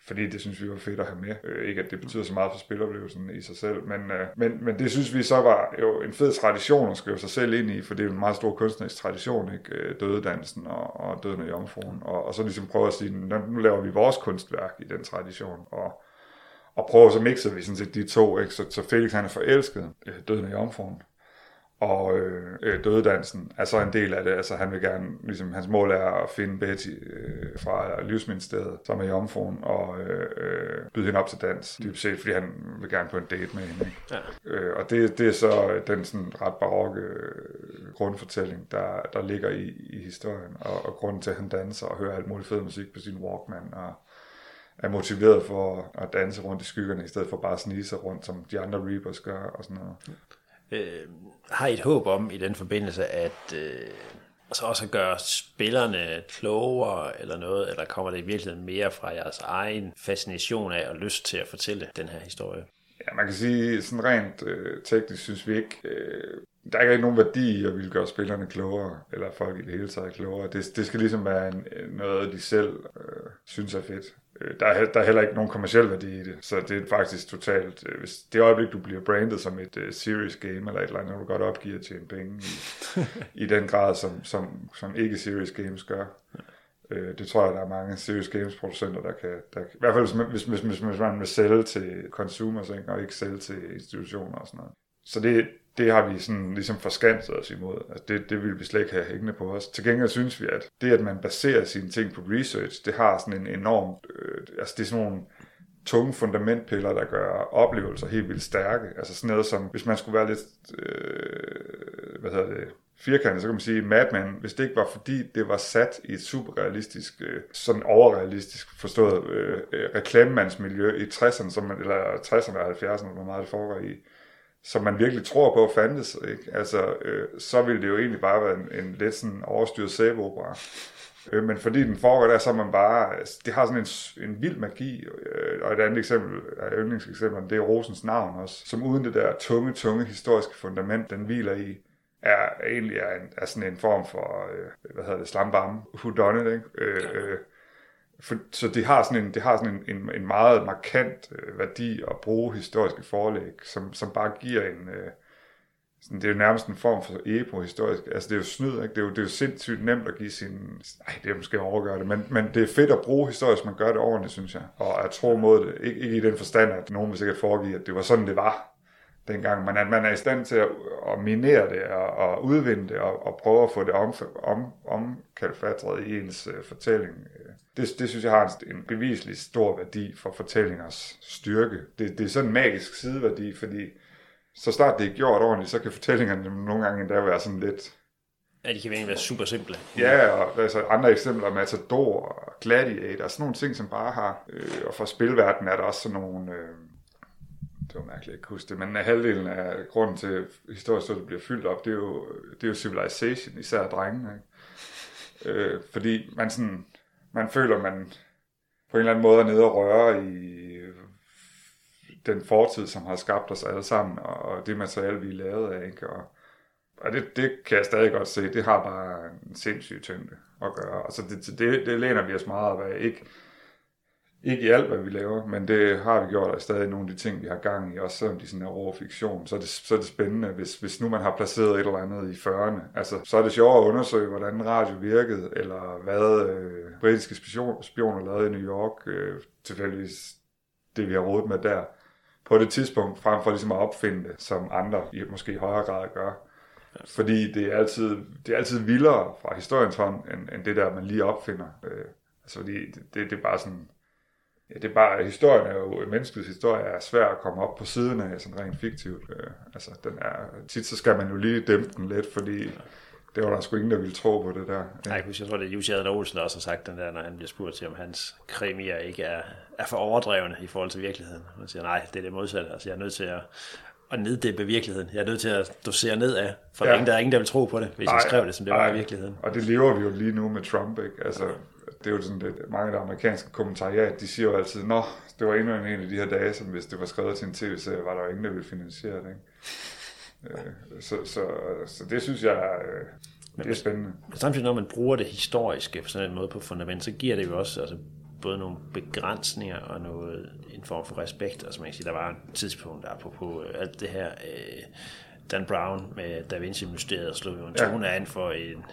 Fordi det synes vi var fedt at have med. Øh, ikke at det betyder så meget for spiloplevelsen i sig selv, men, øh, men, men det synes vi så var jo en fed tradition at skrive sig selv ind i, for det er jo en meget stor kunstnerisk tradition, ikke? Øh, Dødedansen og, og døden af jomfruen. Og, og så ligesom prøve at sige, nu laver vi vores kunstværk i den tradition, og, og prøve så mixer vi sådan set de to, ikke? Så, så Felix han er forelsket øh, døden af jomfruen, og øh, øh, dødedansen er så en del af det. Altså han vil gerne, ligesom hans mål er at finde Betty øh, fra livsministeriet, som er jomfruen, og øh, øh, byde hende op til dans, dybt set, fordi han vil gerne på en date med hende. Ikke? Ja. Øh, og det, det er så den sådan ret barokke øh, grundfortælling, der, der ligger i, i historien, og, og grunden til, at han danser og hører alt muligt fed musik på sin Walkman, og er motiveret for at danse rundt i skyggerne, i stedet for bare at snige sig rundt, som de andre Reapers gør, og sådan noget. Øh, har I et håb om i den forbindelse, at øh, så også at gøre spillerne klogere eller noget, eller kommer det i virkeligheden mere fra jeres egen fascination af og lyst til at fortælle den her historie? Ja, man kan sige, sådan rent øh, teknisk synes vi ikke, øh, der er ikke nogen værdi i at ville gøre spillerne klogere, eller folk i det hele taget klogere. Det, det skal ligesom være en, øh, noget, de selv øh, synes er fedt. Øh, der er, der er heller ikke nogen kommersiel værdi i det, så det er faktisk totalt, øh, hvis det øjeblik, du bliver brandet som et uh, serious game, eller et eller andet, du godt opgiver at tjene penge i, i den grad, som, som, som ikke serious games gør. Øh, det tror jeg, der er mange serious games producenter, der kan, der, i hvert fald hvis hvis, hvis, hvis man vil sælge til consumers, ikke, og ikke sælge til institutioner og sådan noget. Så det, det har vi sådan ligesom forskanset os imod. Altså det, det vil vi slet ikke have hængende på os. Til gengæld synes vi, at det, at man baserer sine ting på research, det har sådan en enorm, øh, altså det er sådan nogle tunge fundamentpiller, der gør oplevelser helt vildt stærke. Altså sådan noget som, hvis man skulle være lidt, øh, hvad hedder det, firkantet, så kan man sige, Mad Men, hvis det ikke var fordi, det var sat i et superrealistisk, øh, sådan overrealistisk forstået øh, øh, reklamemandsmiljø i 60'erne, som man, eller 60'erne og 70'erne, hvor meget det foregår i, som man virkelig tror på fandtes, ikke? Altså, øh, så ville det jo egentlig bare være en, en lidt sådan overstyret sæbeopera. Øh, men fordi den foregår der, så er man bare, altså, det har sådan en, en vild magi, øh, og et andet eksempel, et yndlingseksempel, det er Rosens navn også, som uden det der tunge, tunge historiske fundament, den hviler i, er egentlig er, en, er sådan en form for, øh, hvad hedder det, slambam, whodunit, ikke? Øh, øh, for, så det har sådan en, det har sådan en, en, en meget markant øh, værdi at bruge historiske forlæg, som, som bare giver en, øh, sådan, det er jo nærmest en form for epo-historisk. Altså, det er jo snyd, ikke? Det er jo, det er jo sindssygt nemt at give sin... Nej, det er måske at overgøre det, men, men det er fedt at bruge historisk, man gør det ordentligt, synes jeg. Og at tro mod det. Ik- ikke i den forstand, at nogen vil sikkert foregive, at det var sådan, det var dengang, men at man er i stand til at, at minere det og, og udvinde det og, og prøve at få det om, om, omkalfatret i ens øh, fortælling. Øh, det, det synes jeg har en, beviselig stor værdi for fortællingers styrke. Det, det er sådan en magisk sideværdi, fordi så snart det er gjort ordentligt, så kan fortællingerne nogle gange endda være sådan lidt... Ja, de kan egentlig være super simple. Ja, og altså andre eksempler, Matador og Gladiator, sådan nogle ting, som bare har... Øh, og for spilverdenen er der også sådan nogle... Øh, det var mærkeligt, at ikke huske det, men halvdelen af grunden til, at historiestudiet bliver fyldt op, det er jo, det er jo Civilization, især drengene. Ikke? Øh, fordi man, sådan, man føler, man på en eller anden måde er nede og røre i den fortid, som har skabt os alle sammen, og, det materiale, vi er lavet af. Ikke? Og, og det, det kan jeg stadig godt se, det har bare en sindssyg tyngde at gøre. Altså det, det, det læner vi os meget af. Ikke, ikke i alt, hvad vi laver, men det har vi gjort, og stadig nogle af de ting, vi har gang i, også selvom de sådan er over fiktion, så er det, så er det spændende, hvis, hvis nu man har placeret et eller andet i 40'erne. Altså, så er det sjovt at undersøge, hvordan radio virkede, eller hvad øh, britiske spion, spioner lavede i New York, øh, tilfældigvis det, vi har rådet med der, på det tidspunkt, frem for ligesom at opfinde det, som andre i, måske i højere grad gør. Fordi det er altid, det er altid vildere fra historiens hånd, end, end det der, man lige opfinder. Øh, altså, fordi det, det, det er bare sådan Ja, det er bare, historien er jo, menneskets historie er svær at komme op på siden af, sådan rent fiktivt. Øh, altså, den er, tit så skal man jo lige dæmpe den lidt, fordi ja. det var der sgu ingen, der ville tro på det der. Ja. Nej, jeg tror, det er Jussi Adler Olsen, der også har sagt den der, når han bliver spurgt til, om hans krimier ikke er, er for overdrevne i forhold til virkeligheden. Han siger, nej, det er det modsatte. Altså, jeg er nødt til at, at neddæmpe virkeligheden. Jeg er nødt til at dosere ned af, for ja. der, er ingen, der er ingen, der vil tro på det, hvis nej, jeg skrev det, som det nej. var i virkeligheden. Og det lever vi jo lige nu med Trump, ikke? Altså, det er jo sådan lidt, mange af de amerikanske kommentariat, de siger jo altid, nå, det var endnu en af de her dage, som hvis det var skrevet til en tv-serie, var der jo ingen, der ville finansiere det. Ikke? Øh, så, så, så det synes jeg, øh, det er spændende. Men samtidig når man bruger det historiske på sådan en måde på fundament, så giver det jo også altså, både nogle begrænsninger og noget, en form for respekt. Altså man kan sige, der var en tidspunkt, der på, på alt det her, øh, Dan Brown med Da Vinci-mysteriet slog jo en tone ja. an for en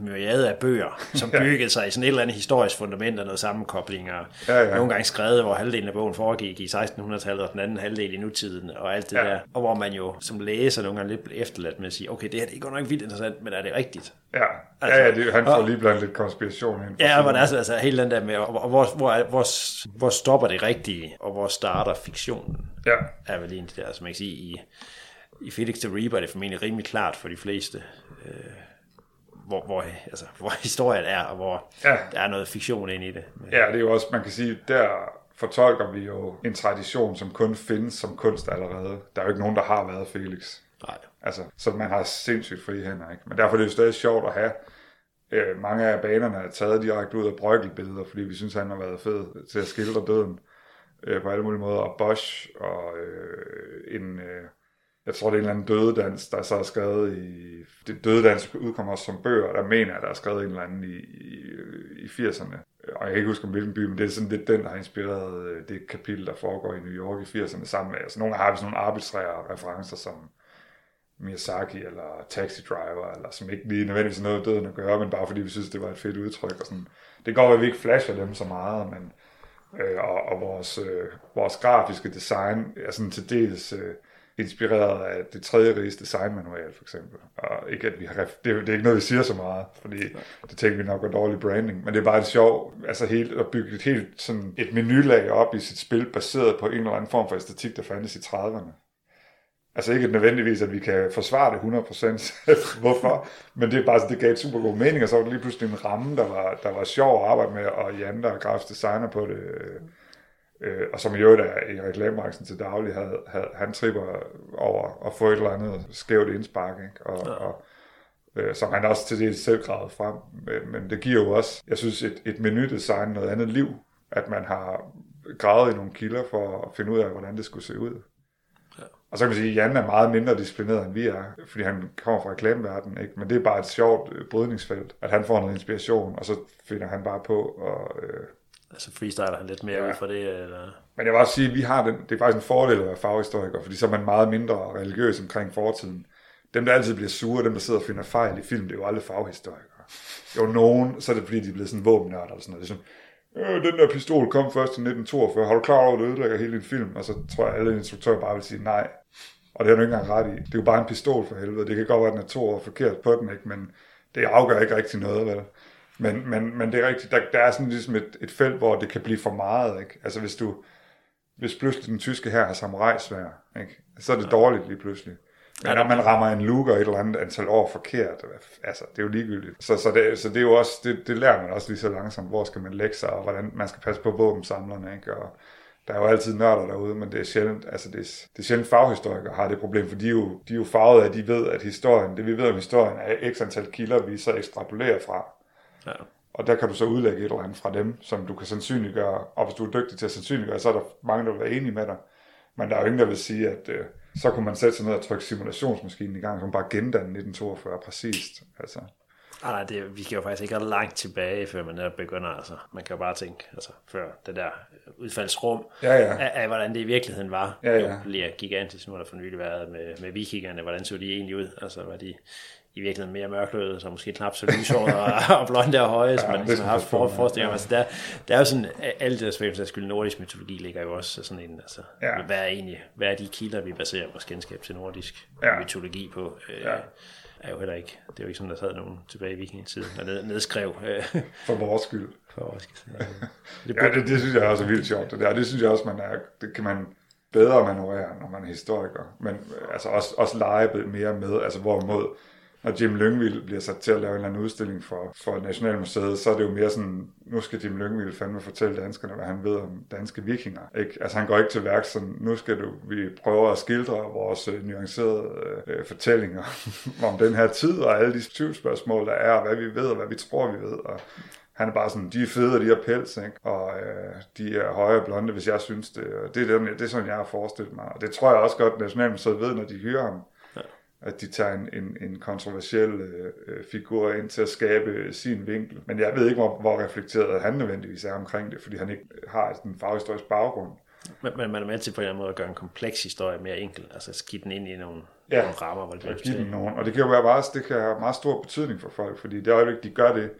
myriade af bøger, som byggede sig i sådan et eller andet historisk fundament og noget sammenkobling, og ja, ja. nogle gange skrevet, hvor halvdelen af bogen foregik i 1600-tallet, og den anden halvdel i nutiden, og alt det ja. der. Og hvor man jo som læser nogle gange lidt blev efterladt med at sige, okay, det her det er godt nok vildt interessant, men er det rigtigt? Ja, altså, ja, ja det, han får og, lige blandt lidt konspiration ind. Ja, men altså, altså hele den der med, hvor, hvor, hvor, hvor, hvor stopper det rigtige, og hvor starter fiktionen? Ja. Er vel en af de der, som man kan sige, i, i Felix the Reaper er det formentlig rimelig klart for de fleste. Øh, hvor, hvor, altså, hvor historien er, og hvor ja. der er noget fiktion ind i det. Ja, det er jo også, man kan sige, der fortolker vi jo en tradition, som kun findes som kunst allerede. Der er jo ikke nogen, der har været Felix. Nej. Altså, så man har sindssygt frie hænder, ikke? Men derfor er det jo stadig sjovt at have øh, mange af banerne er taget direkte ud af brøkkelbilleder, fordi vi synes, han har været fed til at skildre døden øh, på alle mulige måder. Og Bosch og øh, en... Øh, jeg tror, det er en eller anden dødedans, der så er skrevet i... Det dødedans udkommer også som bøger, der mener at der er skrevet en eller anden i, i, i 80'erne. Og jeg kan ikke huske, om hvilken by, men det er sådan lidt den, der har inspireret øh, det kapitel, der foregår i New York i 80'erne sammen med. Altså, nogle har vi sådan nogle arbitrære referencer, som Miyazaki eller Taxi Driver, eller som ikke lige nødvendigvis noget døden at gøre, men bare fordi vi synes, det var et fedt udtryk. Og sådan. Det går at vi ikke flasher dem så meget, men øh, og, og vores, øh, vores grafiske design er sådan til dels... Øh, inspireret af det tredje riges designmanual, for eksempel. Og ikke, at vi har, det, er, det er ikke noget, vi siger så meget, fordi det tænker vi nok er dårlig branding, men det er bare et sjov, altså helt, at bygge et helt sådan et menulag op i sit spil, baseret på en eller anden form for æstetik, der fandtes i 30'erne. Altså ikke nødvendigvis, at vi kan forsvare det 100%, hvorfor, men det er bare, det gav et super god mening, og så var det lige pludselig en ramme, der var, der var sjov at arbejde med, og Jan, der er grafisk designer på det, øh, og som i øvrigt er i reklamebranchen til daglig, havde, havde, han tripper over at få et eller andet skævt indspark, ikke? Og, ja. og øh, som han også til det selv gravet frem. Men, men det giver jo også, jeg synes, et, et menudesign noget andet liv, at man har gravet i nogle kilder for at finde ud af, hvordan det skulle se ud. Ja. Og så kan man sige, at Jan er meget mindre disciplineret, end vi er, fordi han kommer fra reklameverdenen, ikke? Men det er bare et sjovt øh, brydningsfelt, at han får noget inspiration, og så finder han bare på at, øh, Altså freestyler han lidt mere ja. ud fra det, eller... Men jeg vil også sige, at vi har den, det er faktisk en fordel at være faghistoriker, fordi så er man meget mindre religiøs omkring fortiden. Dem, der altid bliver sure, dem, der sidder og finder fejl i film, det er jo aldrig faghistorikere. Jo, nogen, så er det fordi, de er blevet sådan våbennørder eller sådan noget. Det er sådan, øh, den der pistol kom først i 1942, har du klar over, at det ødelægger hele din film? Og så tror jeg, at alle instruktører bare vil sige nej. Og det har du ikke engang ret i. Det er jo bare en pistol for helvede. Det kan godt være, at den er to år forkert på den, ikke? men det afgør ikke rigtig noget, vel? Men, men, men det er rigtigt, der, der er sådan ligesom et, et felt, hvor det kan blive for meget, ikke? Altså hvis du, hvis pludselig den tyske her har samurajsvær, ikke? så er det dårligt lige pludselig. Men når man rammer en luger et eller andet antal år forkert, altså, det er jo ligegyldigt. Så, så, det, så det er jo også, det, det lærer man også lige så langsomt, hvor skal man lægge sig, og hvordan man skal passe på våbensamlerne, ikke? Og der er jo altid nørder derude, men det er sjældent, altså det er, det er sjældent faghistorikere har det problem, for de er, jo, de er jo farvet af, at de ved, at historien, det vi ved om historien, er x antal kilder, vi så ekstrapolerer fra. Ja. Og der kan du så udlægge et eller andet fra dem, som du kan sandsynliggøre, og hvis du er dygtig til at sandsynliggøre, så er der mange, der vil være enige med dig. Men der er jo ingen, der vil sige, at øh, så kunne man sætte sig ned og trykke simulationsmaskinen i gang, som bare gendanne 1942 præcist. Altså. Ah, nej, det, vi kan jo faktisk ikke ret langt tilbage, før man begynder. Altså, man kan jo bare tænke, altså, før det der udfaldsrum, ja, ja. Af, af, hvordan det i virkeligheden var. Ja, ja. Bliver gigantisk. Nu har der for nylig været med, med vikingerne, hvordan så de egentlig ud? Altså, var de i virkeligheden mere mørkløde, så måske knap så lyshåret og, og blonde og høje, ja, som man ligesom har haft for, forestillinger. Ja. Altså, der, der er jo sådan, alt det der skyld, nordisk mytologi ligger jo også sådan en, altså, ja. hvad er egentlig, hvad er de kilder, vi baserer vores kendskab til nordisk ja. mytologi på? Øh, ja er jo heller ikke, det er jo ikke sådan, der sad nogen tilbage i vikingetiden, der ned, nedskrev. Øh, for vores skyld. For vores skyld. Det, ja, det, det, synes jeg også er vildt sjovt. Det, der. det synes jeg også, man er, det kan man bedre manøvrere, når man er historiker. Men altså også, også lege mere med, altså hvorimod når Jim Lyngvild bliver sat til at lave en eller anden udstilling for, for Nationalmuseet, så er det jo mere sådan, nu skal Jim Lyngvild fandme fortælle danskerne, hvad han ved om danske vikinger. Ikke? Altså han går ikke til værk sådan, nu skal du, vi prøve at skildre vores øh, nuancerede øh, fortællinger om den her tid, og alle de tvivlsspørgsmål, der er, og hvad vi ved, og hvad vi tror, vi ved. Og han er bare sådan, de er fede, og de har pels, ikke? og øh, de er høje og blonde, hvis jeg synes det. Og det, er, det er sådan, jeg har forestillet mig. Og det tror jeg også godt, Nationalmuseet ved, når de hyrer ham at de tager en, en, en kontroversiel øh, figur ind til at skabe sin vinkel. Men jeg ved ikke, hvor, hvor reflekteret han nødvendigvis er omkring det, fordi han ikke har en faghistorisk baggrund. Men, men man er med til på en eller anden måde at gøre en kompleks historie mere enkel, altså skidt den ind i nogle, ja, nogle rammer, hvor det bliver give den nogen. Og det kan jo være meget, det kan have meget stor betydning for folk, fordi det øjeblik, de gør det,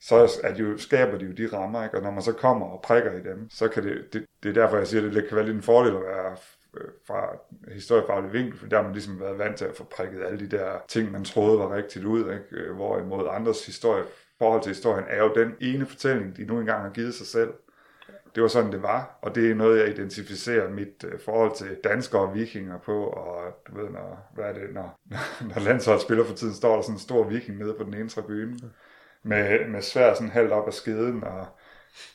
så er de jo, skaber de jo de rammer, ikke? og når man så kommer og prikker i dem, så kan det, det, det er derfor, jeg siger, at det kan være lidt en fordel at være Øh, fra historiefaglig vinkel, for der har man ligesom været vant til at få prikket alle de der ting, man troede var rigtigt ud, ikke? Øh, hvorimod andres historie, forhold til historien, er jo den ene fortælling, de nu engang har givet sig selv. Det var sådan, det var, og det er noget, jeg identificerer mit uh, forhold til danskere og vikinger på, og du ved, når, hvad er det, når, når landsholdet spiller for tiden, står der sådan en stor viking nede på den ene tribune, med, med svær sådan halvt op af skeden, og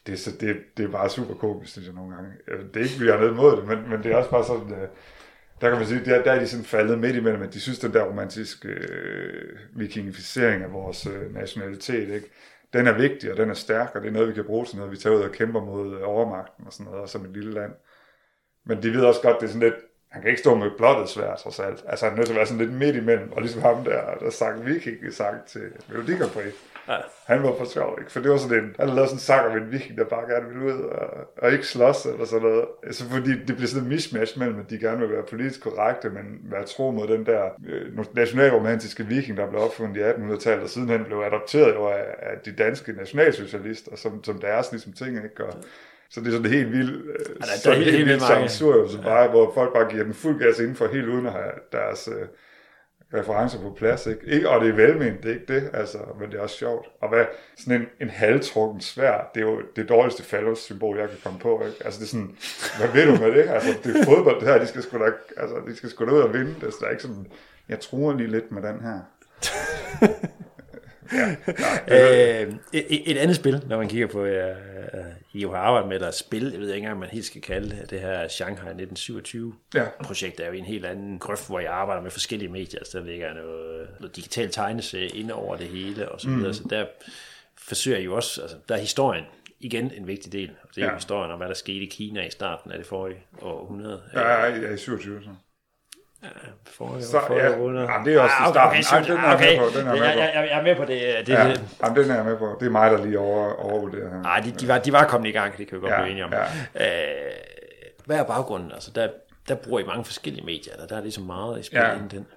det, så det, det er bare super komisk, synes jeg nogle gange. Øh, det er ikke, vi har noget imod det, men, men det er også bare sådan, øh, der kan man sige, der, der er de sådan faldet midt imellem, at de synes, den der romantiske øh, vikingificering af vores øh, nationalitet, ikke? den er vigtig, og den er stærk, og det er noget, vi kan bruge til noget, vi tager ud og kæmper mod øh, overmagten og sådan noget, og som et lille land. Men de ved også godt, det er sådan lidt, han kan ikke stå med blottet svært, trods alt. Altså, han er nødt til at være sådan lidt midt imellem, og ligesom ham der, der sang viking sang til Melodi Ja. Han var for sjov, ikke? For det var sådan en, han lavede sådan en sang om en viking, der bare gerne ville ud og, og ikke slås eller sådan noget. Altså fordi det bliver sådan en mismatch mellem, at de gerne vil være politisk korrekte, men være tro mod den der øh, nationalromantiske viking, der blev opfundet i 1800-tallet, og sidenhen blev adopteret jo af, af de danske nationalsocialister, som, som deres ligesom ting, ikke? Og, så det er sådan helt vildt, øh, ja, der, der er helt, helt vildt sammensurium, som bare, hvor folk bare giver den fuld gas indenfor, helt uden at have deres, øh, referencer på plads, ikke? ikke og det er velment, det er ikke det, altså, men det er også sjovt. Og hvad, sådan en, en halvtrukken svær, det er jo det dårligste fallossymbol, jeg kan komme på, ikke? Altså, det er sådan, hvad ved du med det? Altså, det er fodbold, det her, de skal sgu da, altså, de skal sgu da ud og vinde, altså, det er ikke sådan, jeg tror lige lidt med den her. ja, nej, øh, et, et andet spil, når man kigger på, ja, I jo har arbejdet med, eller spil, jeg ved ikke engang, man helt skal kalde det, det her Shanghai 1927-projekt, ja. er jo en helt anden grøft, hvor jeg arbejder med forskellige medier, altså der ligger noget, noget digitalt tegneserie ind over det hele, og så videre, mm. så der forsøger jeg jo også, altså der er historien, igen en vigtig del. Det er ja. historien om, hvad der skete i Kina i starten af det forrige århundrede. Ja, ja, i 27. Så. For, Så, ja, jamen, det er også i starten. Ej, den er jeg okay. med på, den er jeg med jeg, på. jeg, jeg, er med på det. det, Ja, det. jamen, den er jeg med på. Det er mig, der lige over, overvurderer her. Nej, de, de, var, de var kommet i gang, det kan vi godt Ja, blive enige om. ja. Øh, hvad er baggrunden? Altså, der, der bruger I mange forskellige medier, der, der er ligesom meget i spil Ja. ja. inden den.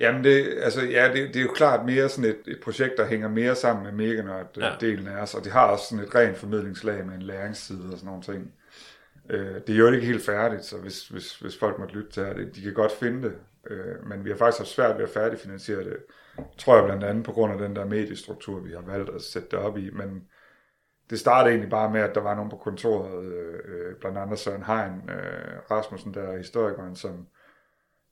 Jamen, det, altså, ja, det, det er jo klart mere sådan et, et projekt, der hænger mere sammen med Meganørd-delen Ja. af os, og det har også sådan et rent formidlingslag med en læringsside og sådan nogle ting. Øh, det er jo ikke helt færdigt, så hvis, hvis, hvis folk måtte lytte til det, de kan godt finde det, øh, men vi har faktisk haft svært ved at færdigfinansiere det, tror jeg blandt andet på grund af den der mediestruktur, vi har valgt at sætte det op i, men det startede egentlig bare med, at der var nogen på kontoret, øh, øh blandt andet Søren Hein øh, Rasmussen, der er historikeren, som,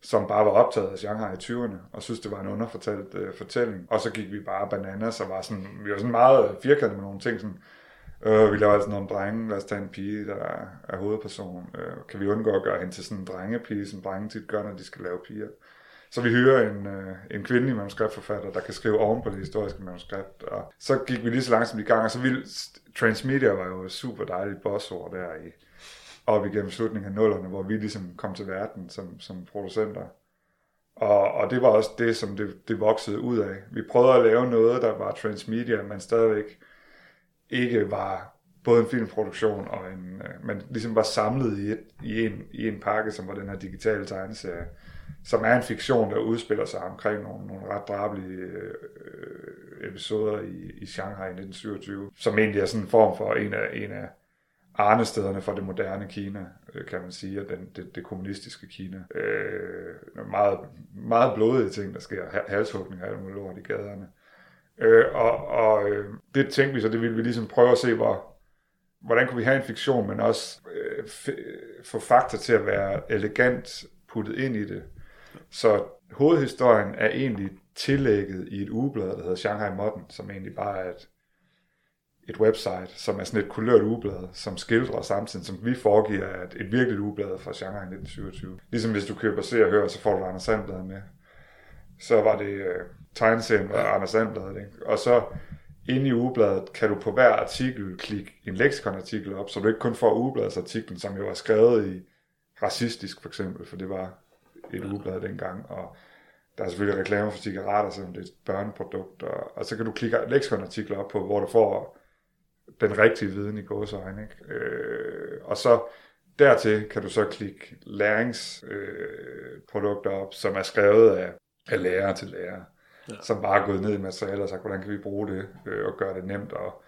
som bare var optaget af Shanghai i 20'erne, og synes, det var en underfortalt øh, fortælling. Og så gik vi bare bananas, og var sådan, vi var sådan meget firkantet med nogle ting, sådan, øh, vi laver altså nogle drenge, lad os tage en pige, der er, er hovedperson. Øh, kan vi undgå at gøre hende til sådan en drengepige, som drenge tit gør, når de skal lave piger. Så vi hyrer en, øh, en kvindelig manuskriptforfatter, der kan skrive oven på det historiske manuskript. Og så gik vi lige så langsomt i gang, og så ville Transmedia var jo et super dejligt bossord der i op igennem slutningen af nullerne, hvor vi ligesom kom til verden som, som producenter. Og, og det var også det, som det, det voksede ud af. Vi prøvede at lave noget, der var transmedia, men stadigvæk ikke var både en filmproduktion og en, øh, men ligesom var samlet i, et, i, en, i en pakke, som var den her digitale tegneserie, som er en fiktion, der udspiller sig omkring nogle, nogle ret drabelige øh, episoder i, i Shanghai i 1927, som egentlig er sådan en form for en af, en af arnestederne for det moderne Kina, øh, kan man sige, og den, det, det kommunistiske Kina. Øh, meget, meget blodige ting, der sker. halshugninger og alt muligt lort i gaderne. Øh, og og øh, det tænkte vi så, det ville vi ligesom prøve at se, hvor, hvordan kunne vi have en fiktion, men også øh, f- få fakta til at være elegant puttet ind i det. Så hovedhistorien er egentlig tillægget i et ugeblad, der hedder Shanghai Modern, som egentlig bare er et, et website, som er sådan et kulørt ugeblad, som skildrer samtidig, som vi foregiver at et, et virkeligt ugeblad fra Shanghai 1927. Ligesom hvis du køber Se og Hør, så får du Anders Sandblad med. Så var det øh, tegneserien med Anders Sandblad, ikke? Og så inde i ugebladet kan du på hver artikel klikke en lexikonartikel op, så du ikke kun får ugebladsartiklen, som jo var skrevet i racistisk for eksempel, for det var et ugeblad dengang, og der er selvfølgelig reklamer for cigaretter, selvom det er et børneprodukt, og, og så kan du klikke lexikonartikler op på, hvor du får den rigtige viden i gåsøjne, ikke? Øh, og så dertil kan du så klikke læringsprodukter øh, produkter op, som er skrevet af, af lærer til lærer, ja. som bare er gået ned i materialet og sagt, hvordan kan vi bruge det, øh, og gøre det nemt, og,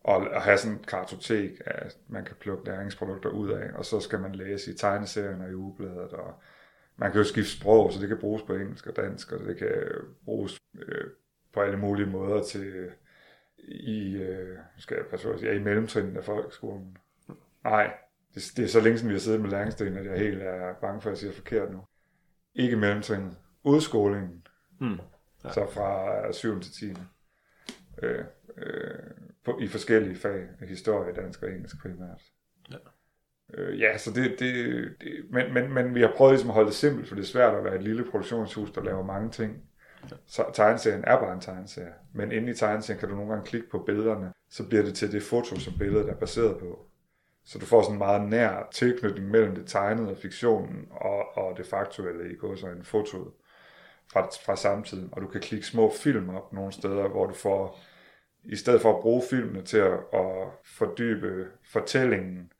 og, og have sådan et kartotek, at man kan plukke læringsprodukter ud af, og så skal man læse i tegneserien og i ugebladet, og man kan jo skifte sprog, så det kan bruges på engelsk og dansk, og det kan bruges øh, på alle mulige måder til i, øh, skal jeg passe ja, i mellemtrinden af folkeskolen. Nej, det, det er så længe siden, vi har siddet med læringsdelen, at jeg helt er bange for, at jeg siger forkert nu. Ikke mellemtrinden. Udskolingen. Hmm. Ja. Så fra 7. til 10. Øh, øh, på, I forskellige fag. Historie, dansk og engelsk primært. Ja. Øh, ja, så det, det, det men, men, men vi har prøvet ligesom at holde det simpelt, for det er svært at være et lille produktionshus, der laver mange ting. Så tegneserien er bare en tegneserie. Men inde i tegneserien kan du nogle gange klikke på billederne, så bliver det til det foto, som billedet er baseret på. Så du får sådan en meget nær tilknytning mellem det tegnede og fiktionen og, og det faktuelle i går så en fotoet fra, fra samtiden. Og du kan klikke små film op nogle steder, hvor du får, i stedet for at bruge filmene til at, at fordybe fortællingen,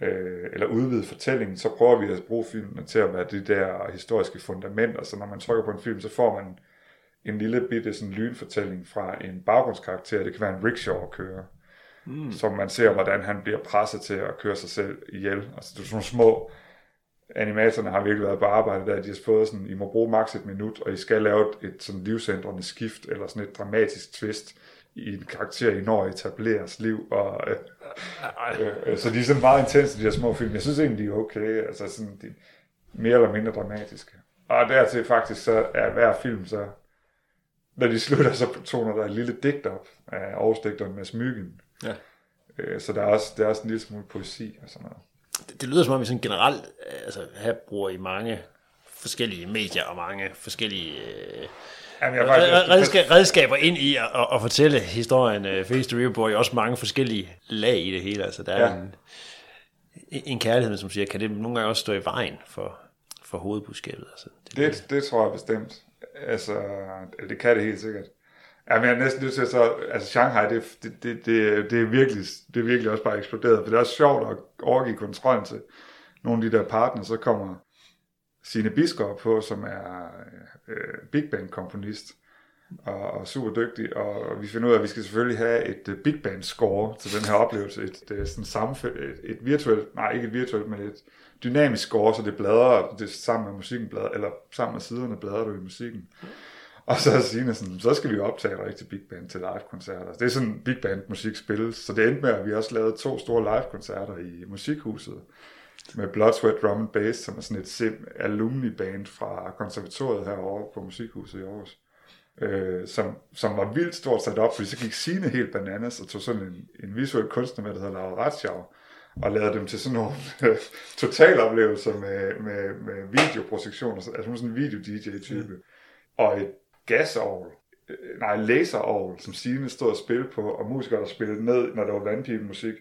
øh, eller udvide fortællingen, så prøver vi at bruge filmene til at være de der historiske fundamenter. Så når man trykker på en film, så får man en lille bitte sådan lynfortælling fra en baggrundskarakter. Det kan være en rickshaw-kører, mm. som man ser, hvordan han bliver presset til at køre sig selv ihjel. Altså det er sådan nogle små animatorerne har virkelig været på arbejde der, de har fået sådan, I må bruge maks et minut, og I skal lave et, et sådan livsændrende skift, eller sådan et dramatisk twist i en karakter, I når at etableres liv, og øh, øh, øh, så de er sådan meget intense, de her små film. Jeg synes egentlig, de er okay, altså sådan, de, mere eller mindre dramatiske. Og dertil faktisk, så er hver film så, når de slutter, så toner der et lille digt op af Aarhus-digteren Mads Myggen. Ja. Øh, så der er, også, der er også en lille smule poesi og sådan noget. Det, det lyder som om, vi sådan generelt, øh, altså her bruger I mange forskellige medier og mange forskellige øh, Jamen, jeg, faktisk, jeg, redskab, redskaber ind i at, at, at fortælle historien. Øh, Face the Real Boy, også mange forskellige lag i det hele. Altså, der er Ja. en, en kærlighed, som siger, kan det nogle gange også stå i vejen for, for hovedbudskabet. Altså, det, det, det tror jeg bestemt. Altså, det kan det helt sikkert. Ja, men jeg er næsten nødt til at så, altså Shanghai, det, det, det, det, det, er virkelig, det er virkelig også bare eksploderet, for det er også sjovt at overgive kontrollen til nogle af de der partner, så kommer Sine Biskop på, som er øh, big band komponist, og, og super dygtig, og vi finder ud af, at vi skal selvfølgelig have et uh, big band score til den her oplevelse, et, et, sådan sammenfød, et, et virtuelt, nej ikke et virtuelt, men et dynamisk score, så det bladrer, det sammen med musikken bladrer, eller sammen med siderne bladrer du i musikken. Og så Signe sådan, så skal vi optage dig til big band til live-koncerter. Det er sådan big band musik spilles, så det endte med, at vi også lavede to store live-koncerter i Musikhuset med Blood, Sweat, Drum and Bass, som er sådan et sim alumni-band fra konservatoriet herovre på Musikhuset i Aarhus øh, som, som var vildt stort sat op, fordi så gik Signe helt bananas og tog sådan en, en visuel kunstner med, der hedder Laura Ratschau, og lavede dem til sådan nogle totaloplevelser med, med, med videoprojektioner, altså hun er sådan en video-DJ-type, mm. og et gasovl, øh, nej, laserovl, som Signe stod og spillede på, og musikere, der spillede ned, når der var vandpibemusik,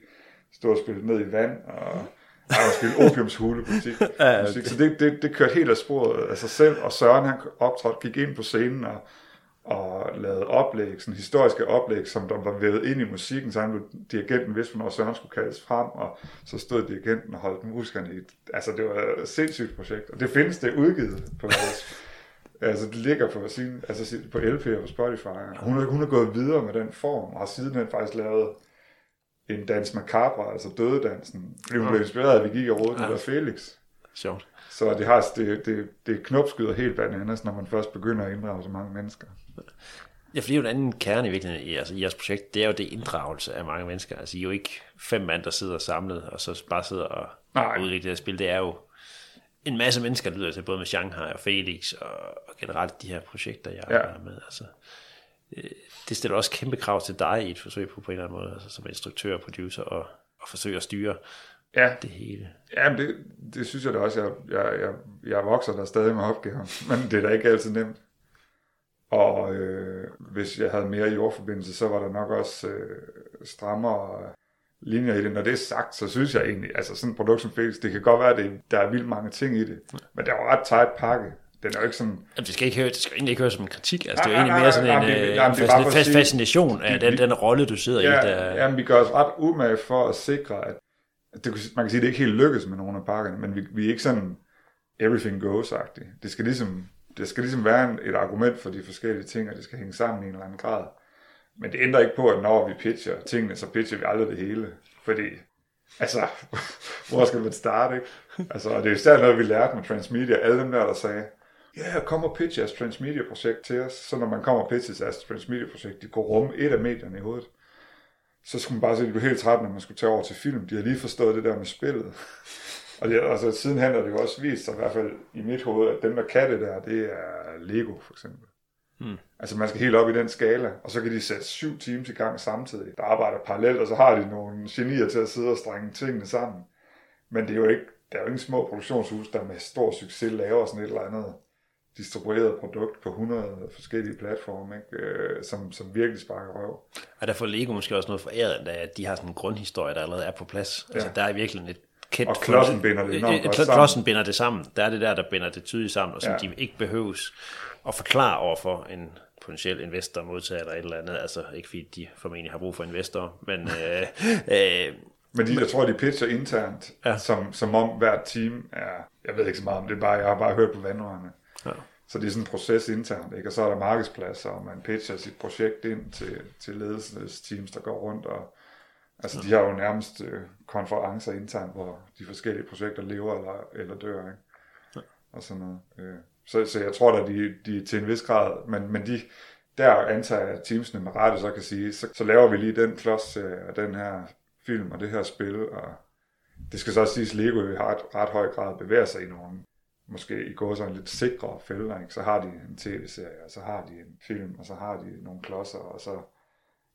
stod og spillede ned i vand, og der var spillet opiumshule musik. ja, okay. Så det, det, det kørte helt af sporet af sig selv, og Søren han optrådte, gik ind på scenen og og lavede oplæg, sådan historiske oplæg, som der var vævet ind i musikken, så han blev dirigenten vidste, hvornår Søren skulle kaldes frem, og så stod dirigenten og holdt musikerne i. Altså, det var et sindssygt projekt, og det findes det udgivet på vores, altså det ligger på, sin, altså på LP og på Spotify. Hun har, hun har gået videre med den form, og har sidenhen faktisk lavet en dans macabre, altså dødedansen. Hun blev inspireret af, at vi gik og rådte ja. Felix. Sjovt. Så det, har, det, det, det knopskyder helt bananas, når man først begynder at inddrage så mange mennesker. Ja, for det er jo en anden kerne i virkeligheden i, altså, i jeres projekt, det er jo det inddragelse af mange mennesker. Altså, I er jo ikke fem mand, der sidder samlet, og så bare sidder og udvikler det her spil. Det er jo en masse mennesker, der lyder til, både med Shanghai og Felix, og, og generelt de her projekter, jeg arbejder ja. med. Altså, øh, det stiller også kæmpe krav til dig i et forsøg på, på en eller anden måde, altså som instruktør og producer, og, og forsøge at styre ja. det hele. Ja, men det, det synes jeg da også. Jeg, jeg, jeg, jeg vokser der stadig med opgaven, men det er da ikke altid nemt. Og øh, hvis jeg havde mere jordforbindelse, så var der nok også øh, strammere linjer i det. Når det er sagt, så synes jeg egentlig, altså sådan en produkt som Felix, det kan godt være, at det, der er vildt mange ting i det, men det er jo ret tight pakke. Den er jo ikke sådan... Jamen, det skal, ikke høre, det skal egentlig ikke høre som en kritik. Altså, nej, det er jo egentlig mere sådan nej, en, nej, nej, en fast fascination af den, den rolle, du sidder ja, i. Der... Jamen, vi gør os ret umage for at sikre, at det, man kan sige, at det ikke helt lykkes med nogle af pakkerne, men vi, vi er ikke sådan everything goes-agtigt. Det skal ligesom det skal ligesom være en, et argument for de forskellige ting, og det skal hænge sammen i en eller anden grad. Men det ændrer ikke på, at når vi pitcher tingene, så pitcher vi aldrig det hele. Fordi, altså, hvor skal man starte, ikke? Altså, og det er især noget, vi lærte med Transmedia. Alle dem der, der sagde, ja, yeah, kom og pitch jeres Transmedia-projekt til os. Så når man kommer og pitcher jeres Transmedia-projekt, de går rum et af medierne i hovedet. Så skulle man bare se, at de blev helt træt, når man skulle tage over til film. De har lige forstået det der med spillet. Og det, altså, sidenhen har det jo også vist sig, i hvert fald i mit hoved, at dem, der kan det der, det er Lego for eksempel. Hmm. Altså man skal helt op i den skala, og så kan de sætte syv teams i gang samtidig, der arbejder parallelt, og så har de nogle genier til at sidde og strænge tingene sammen. Men det er jo ikke, der er jo ingen små produktionshus, der med stor succes laver sådan et eller andet distribueret produkt på 100 forskellige platforme, ikke? Øh, som, som virkelig sparker røv. Er der for Lego måske også noget foræret, at de har sådan en grundhistorie, der allerede er på plads? Ja. Altså der er virkelig et kendt og klodsen binder det enormt godt sammen. Klodsen binder det sammen. Der er det der, der binder det tydeligt sammen, og som ja. de ikke behøves at forklare over for en potentiel investor, modtager eller et eller andet. Altså ikke fordi de formentlig har brug for investorer, men... øh, øh, men de, jeg tror, de pitcher internt, ja. som, som om hvert team er... Jeg ved ikke så meget om det, bare, jeg har bare hørt på vandrørene. Ja. Så det er sådan en proces internt, ikke? og så er der markedspladser, og man pitcher sit projekt ind til, til ledelsesteams, der går rundt og Altså, de har jo nærmest øh, konferencer internt, hvor de forskellige projekter lever eller, eller dør, ikke? Ja. Og sådan noget. Øh. Så, så jeg tror da, de, de til en vis grad, men, men de, der antager jeg, at teamsene med rette så kan sige, så, så laver vi lige den klods og den her film og det her spil, og det skal så også siges, at Lego i ret, ret høj grad bevæger sig i nogle, måske i går sådan lidt sikre fælder, ikke? så har de en tv-serie, og så har de en film, og så har de nogle klodser, og så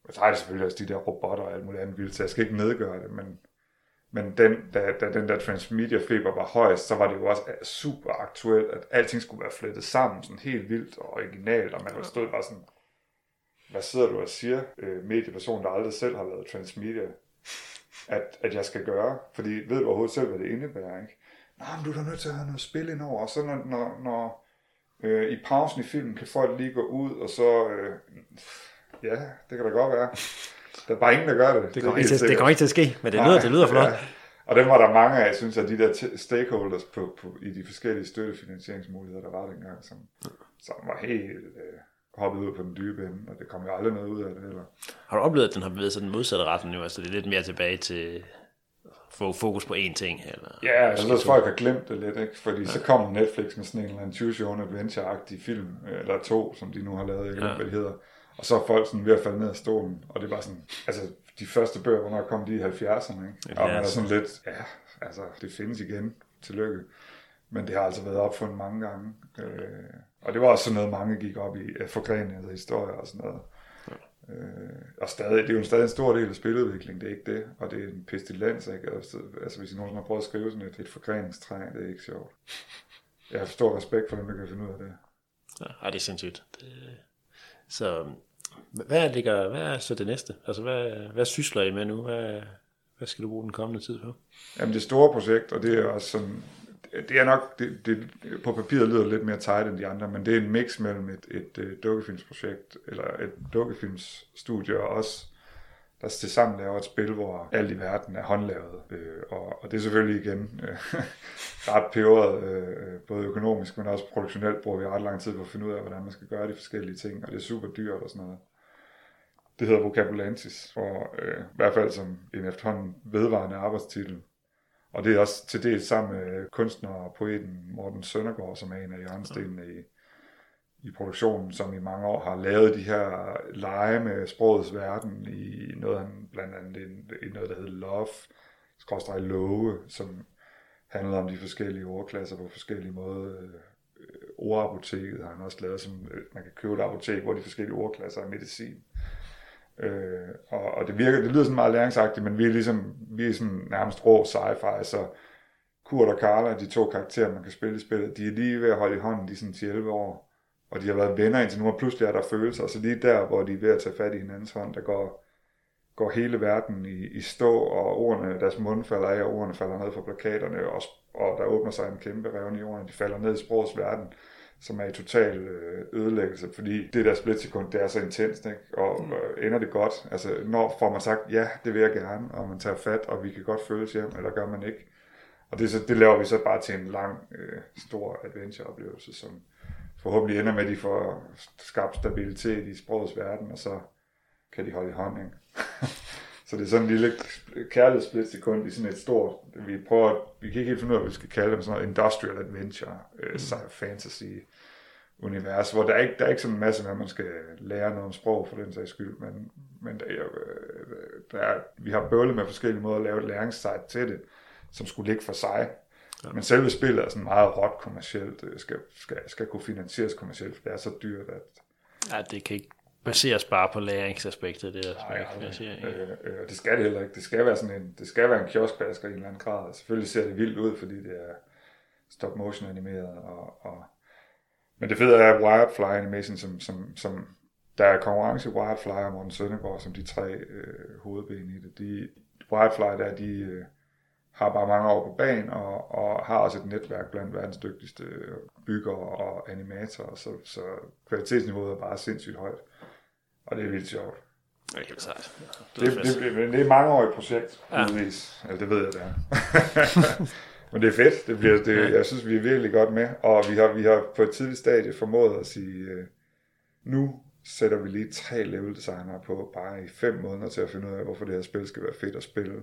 og så har de selvfølgelig også de der robotter og alt muligt andet vildt, så jeg skal ikke nedgøre det, men, men den, da, da den der transmedia-feber var højst, så var det jo også øh, super aktuelt, at alting skulle være flettet sammen, sådan helt vildt og originalt, og man stod bare sådan, hvad sidder du og siger, øh, medieperson, der aldrig selv har lavet transmedia, at, at jeg skal gøre, fordi ved du overhovedet selv, hvad det indebærer, ikke? Nå, men du er da nødt til at have noget spil ind over. Og så når, når, når øh, i pausen i filmen kan folk lige gå ud, og så, øh, ja, det kan da godt være. Der er bare ingen, der gør det. Det kommer, er ikke, til, det kommer ikke til at ske, men det lyder, Nej, det lyder flot. Ja. Og dem var der mange af, synes jeg, de der stakeholders på, på, i de forskellige støttefinansieringsmuligheder, der var dengang, som, som var helt øh, hoppet ud på den dybe ende, og det kom jo aldrig noget ud af det heller. Har du oplevet, at den har bevæget sig den modsatte retning nu? Altså det er lidt mere tilbage til få fokus på én ting? Eller? Ja, jeg synes, folk har glemt det lidt, ikke? fordi ja. så kommer Netflix med sådan en eller anden Choose Your Own Adventure-agtig film, øh, eller to, som de nu har lavet, glemmer, Ja. hvad de hedder. Og så er folk sådan ved at falde ned af stolen, og det er bare sådan, altså de første bøger, hvornår kom de i 70'erne, ikke? Og man er sådan lidt, ja, altså det findes igen, tillykke. Men det har altså været opfundet mange gange. Øh, og det var også sådan noget, mange gik op i, forgrenede historier og sådan noget. Øh, og stadig, det er jo stadig en stor del af spiludvikling, det er ikke det. Og det er en pestilens, ikke? Altså, hvis I nogensinde har prøvet at skrive sådan et, et forgreningstræ, det er ikke sjovt. Jeg har stor respekt for dem, der kan finde ud af det. Ja, det er sindssygt. Det, så hvad, ligger, hvad er så det næste? Altså hvad, hvad sysler I med nu? Hvad, hvad skal du bruge den kommende tid på? Jamen det store projekt, og det er også sådan, det er nok, det, det, på papiret lyder lidt mere tight end de andre, men det er en mix mellem et, et, et dukkefilmsprojekt, eller et dukkefilmsstudie, og også der til sammen laver et spil, hvor alt i verden er håndlavet. Øh, og, og det er selvfølgelig igen øh, ret peberet, øh, øh, både økonomisk, men også produktionelt bruger vi ret lang tid på at finde ud af, hvordan man skal gøre de forskellige ting, og det er super dyrt og sådan noget. Det hedder Vocabulantis, og øh, i hvert fald som en efterhånden vedvarende arbejdstitel. Og det er også til dels sammen med kunstner og poeten Morten Søndergaard, som er en af hjørnestenene i, i produktionen, som i mange år har lavet de her lege med sprogets verden i noget, han blandt andet i, noget, der hedder Love, skråstrej Love, som handler om de forskellige ordklasser på forskellige måder. Øh, ordapoteket har han også lavet, som øh, man kan købe et apotek, hvor de forskellige ordklasser er medicin. Øh, og, og det virker, det lyder sådan meget læringsagtigt, men vi er ligesom, vi er sådan nærmest rå sci-fi, så Kurt og Carla, de to karakterer, man kan spille i spillet, de er lige ved at holde i hånden, de er sådan 11 år, og de har været venner indtil nu, og pludselig er der følelser, så lige der, hvor de er ved at tage fat i hinandens hånd, der går, går hele verden i, i stå, og ordene, deres mund falder af, og ordene falder ned fra plakaterne, og, og der åbner sig en kæmpe revne i ordene, de falder ned i sprogets verden, som er i total øh, ødelæggelse, fordi det der splitsekund, det er så intenst, ikke? og mm. ender det godt, altså når får man sagt, ja, det vil jeg gerne, og man tager fat, og vi kan godt føles hjem, eller gør man ikke. Og det, så, det laver vi så bare til en lang, øh, stor adventure-oplevelse, som forhåbentlig ender med, at de får skabt stabilitet i sprogets verden, og så kan de holde i hånd, ikke? så det er sådan en lille kærlighedssplitsekund i sådan et stort, vi prøver, vi kan ikke helt finde ud af, hvad vi skal kalde dem, sådan noget industrial adventure, øh, mm. fantasy univers, hvor der er ikke, der er ikke sådan en masse med, at man skal lære noget om sprog for den sags skyld, men, men der, er, der er, vi har bøvlet med forskellige måder at lave et læringssite til det, som skulle ligge for sig. Men selve spillet er sådan meget råt kommercielt, øh, skal, skal, skal kunne finansieres kommercielt, for det er så dyrt, at Ja, det kan ikke baseres bare på læringsaspektet, det er Nej, aldrig. øh, øh, og det skal det heller ikke. Det skal være sådan en, det skal være en kioskbasker i en eller anden grad. Selvfølgelig ser det vildt ud, fordi det er stop motion animeret. Og, og... Men det fede er Wirefly Animation, som, som, som der er konkurrence i Wirefly og Morten Søndergaard, som de tre øh, hovedben i det. De, Wirefly, der de øh, har bare mange år på banen, og, og har også et netværk blandt verdens dygtigste byggere og animatorer, så, så kvalitetsniveauet er bare sindssygt højt. Og det er vildt sjovt. det er helt sejt. Det, det, det, det, det er et mangeårigt projekt, Ja. ja. Altså, det ved jeg, det er. Men det er fedt. Det bliver, det, jeg synes, vi er virkelig godt med. Og vi har, vi har på et tidligt stadie formået at sige, øh, nu sætter vi lige tre level designere på bare i fem måneder til at finde ud af, hvorfor det her spil skal være fedt at spille.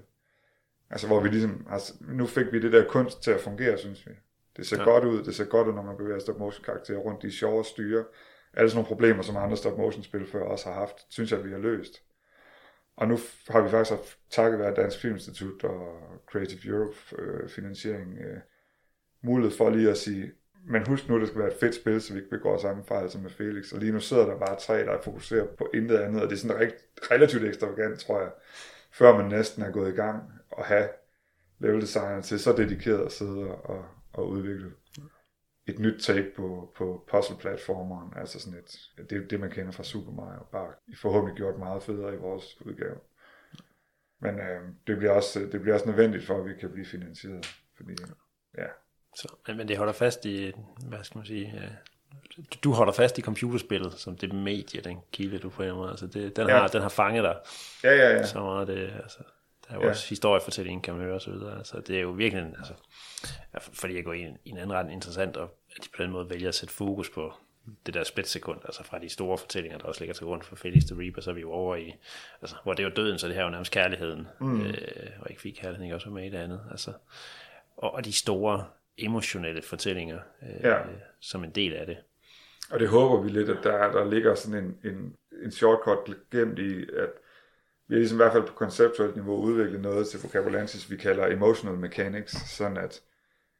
Altså hvor vi ligesom, altså, nu fik vi det der kunst til at fungere, synes vi. Det ser Ja. godt ud, det ser godt ud, når man bevæger stop motion karakterer rundt, er sjove styre. Alle sådan nogle problemer, som andre stop motion spil før også har haft, synes jeg, vi har løst. Og nu har vi faktisk haft, takket være Dansk Filminstitut og Creative Europe øh, finansiering, øh, mulighed for lige at sige, men husk nu, det skal være et fedt spil, så vi ikke begår samme fejl som med Felix. Og lige nu sidder der bare tre, der fokuserer på intet andet, og det er sådan rigt, relativt ekstravagant, tror jeg, før man næsten er gået i gang og have level designer til så dedikeret at sidde og, og udvikle et nyt take på, på puzzle-platformeren, altså sådan et, det, det man kender fra Super Mario, bare forhåbentlig gjort meget federe i vores udgave. Men øh, det, bliver også, det bliver også nødvendigt for, at vi kan blive finansieret, fordi ja, Så, men, men det holder fast i, hvad skal man sige, øh, du holder fast i computerspillet som det medie, den kilde, du på en måde. Altså det, den, ja. har, den har fanget dig. Ja, ja, ja. Så meget det, altså, er jo ja. også historiefortælling, kan man høre og så videre. Altså, det er jo virkelig, altså, fordi jeg går i en, i en anden ret interessant, og at de på den måde vælger at sætte fokus på det der splitsekund, altså fra de store fortællinger, der også ligger til grund for Felix the Reaper, så er vi jo over i, altså, hvor det er jo døden, så det her er jo nærmest kærligheden, mm. øh, og ikke fik kærligheden ikke også med i det andet, altså, og, og de store emotionelle fortællinger, øh, ja. som en del af det. Og det håber vi lidt, at der, der ligger sådan en, en, en shortcut gemt i, at vi har ligesom i hvert fald på konceptuelt niveau udviklet noget til Vocabulansis, vi kalder emotional mechanics, sådan at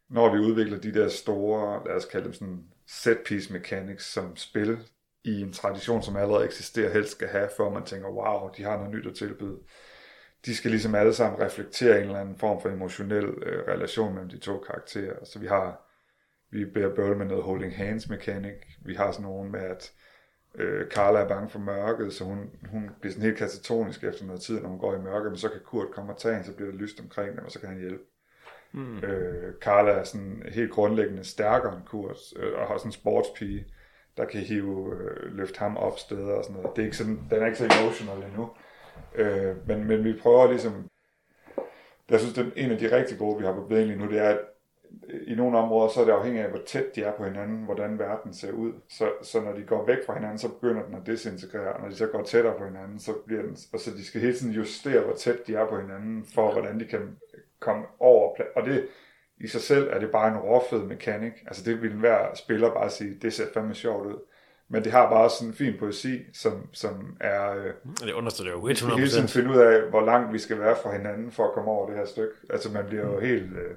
når vi udvikler de der store, lad os kalde dem sådan set piece mechanics, som spil i en tradition, som allerede eksisterer, helst skal have, før man tænker, wow, de har noget nyt at tilbyde. De skal ligesom alle sammen reflektere en eller anden form for emotionel øh, relation mellem de to karakterer. Så vi har, vi bærer bøvle med noget holding hands mechanic. Vi har sådan nogen med, at øh, Carla er bange for mørket, så hun, hun bliver sådan helt katatonisk efter noget tid, når hun går i mørket, men så kan Kurt komme og tage hende, så bliver der lyst omkring dem, og så kan han hjælpe. Mm. Øh, Carla er sådan helt grundlæggende stærkere end Kurt, øh, og har sådan en sportspige, der kan hive, øh, løfte ham op steder og sådan noget. Det er ikke sådan, den er ikke så emotional endnu. Øh, men, men vi prøver ligesom, jeg synes, det er en af de rigtig gode, vi har på bedring lige nu, det er, at i nogle områder, så er det afhængigt af, hvor tæt de er på hinanden, hvordan verden ser ud. Så, så når de går væk fra hinanden, så begynder den at desintegrere, og når de så går tættere på hinanden, så bliver den, og så de skal hele tiden justere, hvor tæt de er på hinanden, for hvordan de kan komme over, og det i sig selv er det bare en råfed mekanik. Altså det vil hver spiller bare sige, det ser fandme sjovt ud. Men det har bare sådan en fin poesi, som, som er... Øh, det understøtter jo 100%. Vi hele tiden finde ud af, hvor langt vi skal være fra hinanden, for at komme over det her stykke. Altså man bliver jo helt... Øh,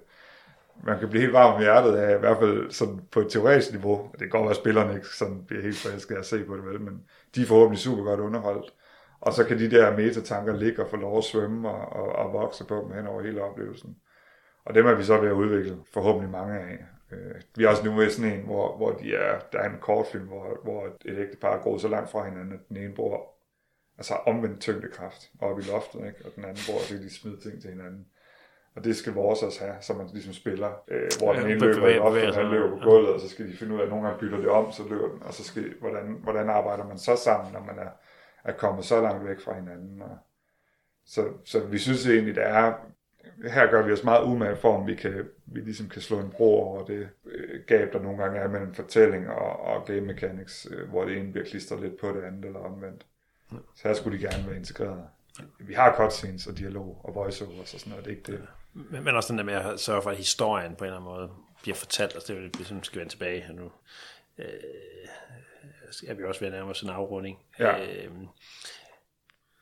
man kan blive helt varm i hjertet af, i hvert fald sådan på et teoretisk niveau. Det kan godt være, at spillerne ikke sådan bliver helt forelskede at se på det, vel, men de er forhåbentlig super godt underholdt. Og så kan de der metatanker ligge og få lov at svømme og, og, og vokse på dem hen over hele oplevelsen. Og dem er vi så ved at udvikle forhåbentlig mange af. Øh, vi er også nu ved sådan en, hvor, hvor de er, der er en kortfilm, hvor, hvor et ægtepar er gået så langt fra hinanden, at den ene bor altså omvendt tyngdekraft oppe i loftet, ikke? og den anden bor, så kan de smide ting til hinanden. Og det skal vores også have, så man ligesom spiller, øh, hvor den ene løber i og den løber på gulvet, og så skal de finde ud af, at nogle gange bytter det om, så løber den, og så skal, hvordan, hvordan arbejder man så sammen, når man er, er kommet så langt væk fra hinanden. Og, så, så vi synes egentlig, det er, her gør vi os meget umage for, om vi, kan, vi ligesom kan slå en bro over det øh, gab, der nogle gange er mellem fortælling og, og game mechanics, øh, hvor det ene bliver klistret lidt på det andet eller omvendt. Så her skulle de gerne være integreret. Vi har cutscenes og dialog og voiceovers og sådan noget, det er ikke det. Men, men også den der med at sørge for, at historien på en eller anden måde bliver fortalt, altså det er jo ligesom, skal vende tilbage her nu. Øh, er vi også ved at nærme os en afrunding. Ja. Øh,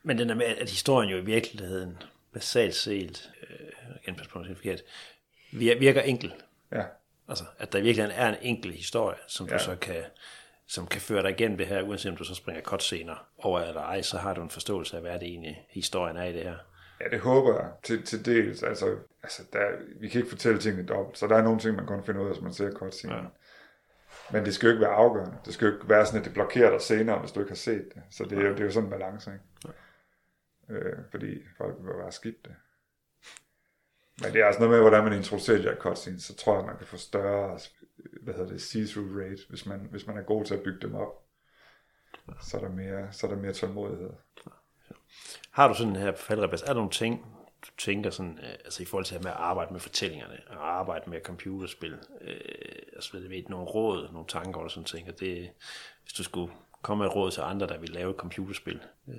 men den der med, at historien jo i virkeligheden, basalt set, øh, igen pas på, det forkert, virker enkel. Ja. Altså, at der virkelig er en enkel historie, som ja. du så kan, som kan føre dig igennem det her, uanset om du så springer cutscener over eller ej, så har du en forståelse af, hvad det egentlig historien er i det her. Ja, det håber jeg til, til dels. Altså, altså der, vi kan ikke fortælle tingene dobbelt, så der er nogle ting, man kun finder ud af, hvis man ser cutscenen. Ja. Men det skal jo ikke være afgørende. Det skal jo ikke være sådan, at det blokerer dig senere, hvis du ikke har set det. Så det er jo, det er jo sådan en balance, ikke? Ja. Øh, fordi folk vil være skidt det. Men det er altså noget med, hvordan man introducerer de her cutscenes, så tror jeg, at man kan få større, hvad hedder det, see-through rate, hvis man, hvis man er god til at bygge dem op. Så er der mere, så er der mere tålmodighed. Har du sådan her faldrebas, er der nogle ting, du tænker sådan, øh, altså i forhold til med at arbejde med fortællingerne, og arbejde med computerspil, øh, altså ved, ved nogle råd, nogle tanker, og sådan tænker, det, hvis du skulle komme med et råd til andre, der vil lave et computerspil, øh,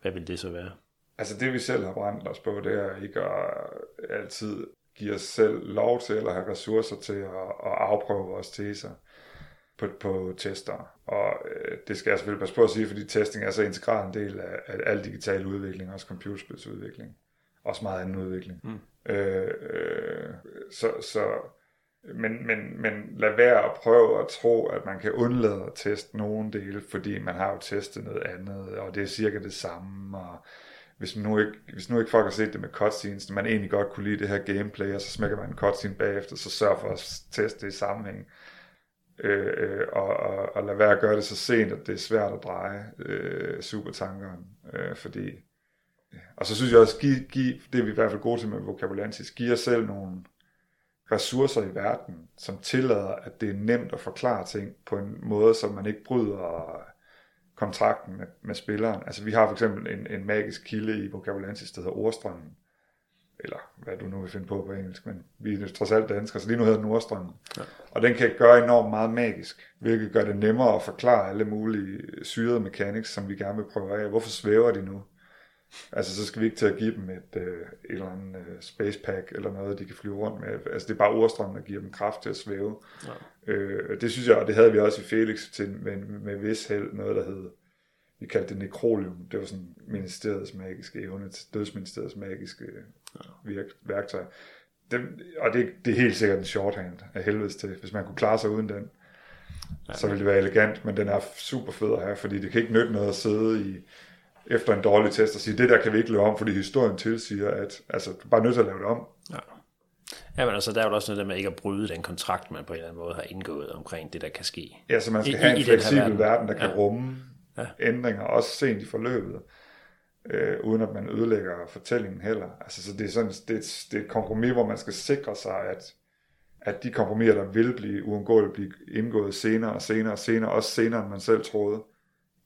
hvad vil det så være? Altså det vi selv har brændt os på, det er ikke at øh, altid give os selv lov til, eller have ressourcer til at, at afprøve vores teser på, på tester. Og øh, det skal jeg selvfølgelig passe på at sige, fordi testing er så integreret en del af, af al digital udvikling, også computerspilsudvikling. Også meget anden udvikling. Mm. Øh, øh, så, så, men, men, men lad være at prøve at tro, at man kan undlade at teste nogle dele, fordi man har jo testet noget andet, og det er cirka det samme, og hvis nu ikke, hvis nu ikke folk har set det med cutscenes, man egentlig godt kunne lide det her gameplay, og så smækker man en cutscene bagefter, så sørg for at teste det i sammenhæng. Øh, øh, og, og, og lade være at gøre det så sent, at det er svært at dreje øh, supertankeren, øh, fordi og så synes jeg også, give, give, det er vi i hvert fald gode til med vokabulantisk, give os selv nogle, ressourcer i verden, som tillader, at det er nemt at forklare ting på en måde, som man ikke bryder kontrakten med, med spilleren. Altså vi har for eksempel en, en magisk kilde i vokabulantisk, der hedder Ordstrømmen, eller hvad du nu vil finde på på engelsk, men vi er trods alt danskere, så lige nu hedder den Nordstrømmen. Ja. Og den kan gøre enormt meget magisk, hvilket gør det nemmere at forklare alle mulige syrede mechanics, som vi gerne vil prøve af. Hvorfor svæver de nu? Altså, så skal vi ikke til at give dem et, øh, et eller andet øh, space pack eller noget, de kan flyve rundt med. Altså, det er bare ordstrømmen, der giver dem kraft til at svæve. Ja. Øh, det synes jeg, og det havde vi også i Felix til, med, med vis held, noget, der hed, vi kaldte det nekrolium. Det var sådan ministeriets magiske evne, dødsministeriets magiske virk, værktøj. Det, og det, det er helt sikkert en shorthand af helvedes til. Hvis man kunne klare sig uden den, ja. så ville det være elegant, men den er super fed at have, fordi det kan ikke nytte noget at sidde i efter en dårlig test og sige, det der kan vi ikke lave om, fordi historien tilsiger, at altså, du er bare nødt til at lave det om. Ja. Ja, men altså, der er jo også noget med ikke at bryde den kontrakt, man på en eller anden måde har indgået omkring det, der kan ske. Ja, så man skal I, have en i fleksibel verden. verden, der kan ja. rumme ja. ændringer, også sent i forløbet, øh, uden at man ødelægger fortællingen heller. Altså, så det er, sådan, det, er, det er et kompromis, hvor man skal sikre sig, at, at de kompromiser, der vil blive uundgåeligt blive indgået senere og senere og senere, også senere, end man selv troede,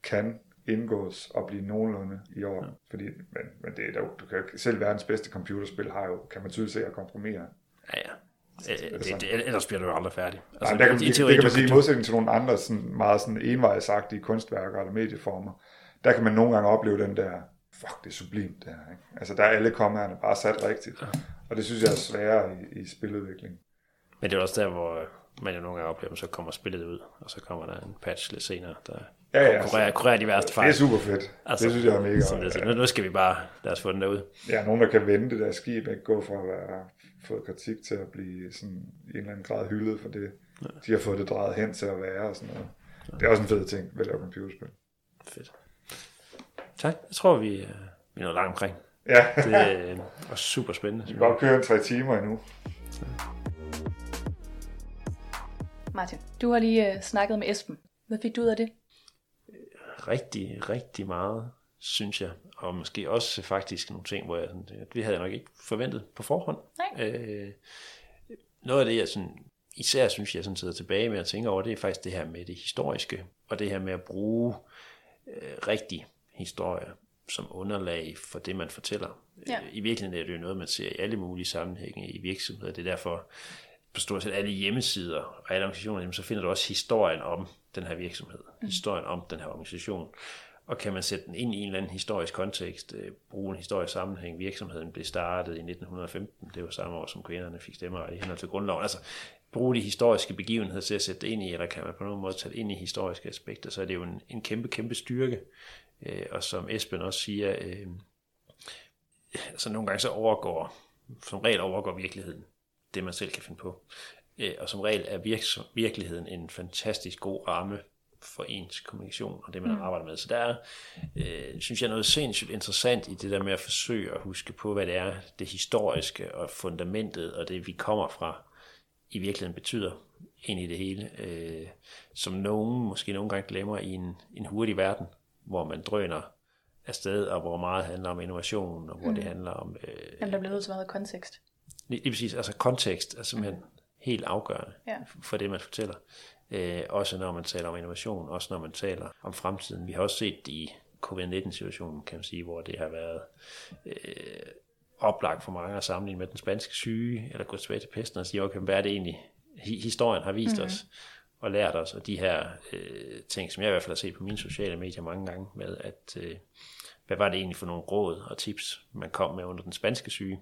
kan indgås og blive nogenlunde i år. Ja. Fordi, men, men det er du kan, selv verdens bedste computerspil har jo, kan man tydeligt se, at kompromitere. Ja, ja. Det, det, det, ellers bliver du jo aldrig færdig. Altså, Nej, der kan, det, det, det kan man sige, i modsætning til nogle andre sådan, meget sådan envejsagtige kunstværker eller medieformer, der kan man nogle gange opleve den der, fuck, det er sublimt der. Ikke? Altså, der er alle kommerne bare sat rigtigt. Ja. Og det synes jeg er sværere i, i spiludvikling. Men det er også der, hvor man jo nogle gange oplever, så kommer spillet ud, og så kommer der en patch lidt senere, der ja, ja, kurerer, kurerer de værste fejl. Det er super fedt. Altså, det synes jeg er mega. Så det, nu, nu skal vi bare, lad os få den derud. Ja, nogen, der kan vende det der skib, ikke gå fra at være fået kritik til at blive sådan i en eller anden grad hyldet for det. Ja. De har fået det drejet hen til at være og sådan noget. Ja. Det er også en fed ting ved at lave computerspil. Fedt. Tak. Jeg tror, vi, øh, vi er nået langt omkring. Ja. det var super spændende. Vi kan godt køre en tre timer endnu. Ja. Martin, du har lige uh, snakket med Esben. Hvad fik du ud af det? Rigtig, rigtig meget, synes jeg. Og måske også faktisk nogle ting, hvor jeg, vi havde nok ikke forventet på forhånd. Øh, noget af det, jeg sådan, især synes, jeg sådan sidder tilbage med at tænke over, det er faktisk det her med det historiske, og det her med at bruge øh, rigtig historie som underlag for det, man fortæller. Ja. I virkeligheden er det jo noget, man ser i alle mulige sammenhænge i virksomheder. Det er derfor, på stort set alle hjemmesider og alle organisationer, så finder du også historien om den her virksomhed, mm. historien om den her organisation. Og kan man sætte den ind i en eller anden historisk kontekst, øh, bruge en historisk sammenhæng, virksomheden blev startet i 1915, det var samme år, som kvinderne fik stemmeret i henhold til grundloven. Altså, bruge de historiske begivenheder til at sætte det ind i, eller kan man på nogen måde tage det ind i historiske aspekter, så er det jo en, en kæmpe, kæmpe styrke. Øh, og som Esben også siger, øh, altså nogle gange så overgår, som regel overgår virkeligheden det, man selv kan finde på. Øh, og som regel er virks- virkeligheden en fantastisk god ramme for ens kommunikation og det, man mm. arbejder med. Så der er, øh, synes jeg, noget sindssygt interessant i det der med at forsøge at huske på, hvad det er, det historiske og fundamentet og det, vi kommer fra, i virkeligheden betyder ind i det hele, øh, som nogen måske nogle gange glemmer i en, en hurtig verden, hvor man drøner afsted, og hvor meget handler om innovation, og hvor mm. det handler om... Øh, Jamen, der bliver nødt til meget kontekst. Lige, lige præcis, altså kontekst er simpelthen mm. helt afgørende ja. for det, man fortæller. Øh, også når man taler om innovation, også når man taler om fremtiden. Vi har også set i covid-19-situationen, kan man sige, hvor det har været øh, oplagt for mange at sammenligne med den spanske syge, eller gå tilbage til pesten og sige, okay, hvad er det egentlig, historien har vist mm-hmm. os og lært os, og de her øh, ting, som jeg i hvert fald har set på mine sociale medier mange gange, med at øh, hvad var det egentlig for nogle råd og tips, man kom med under den spanske syge,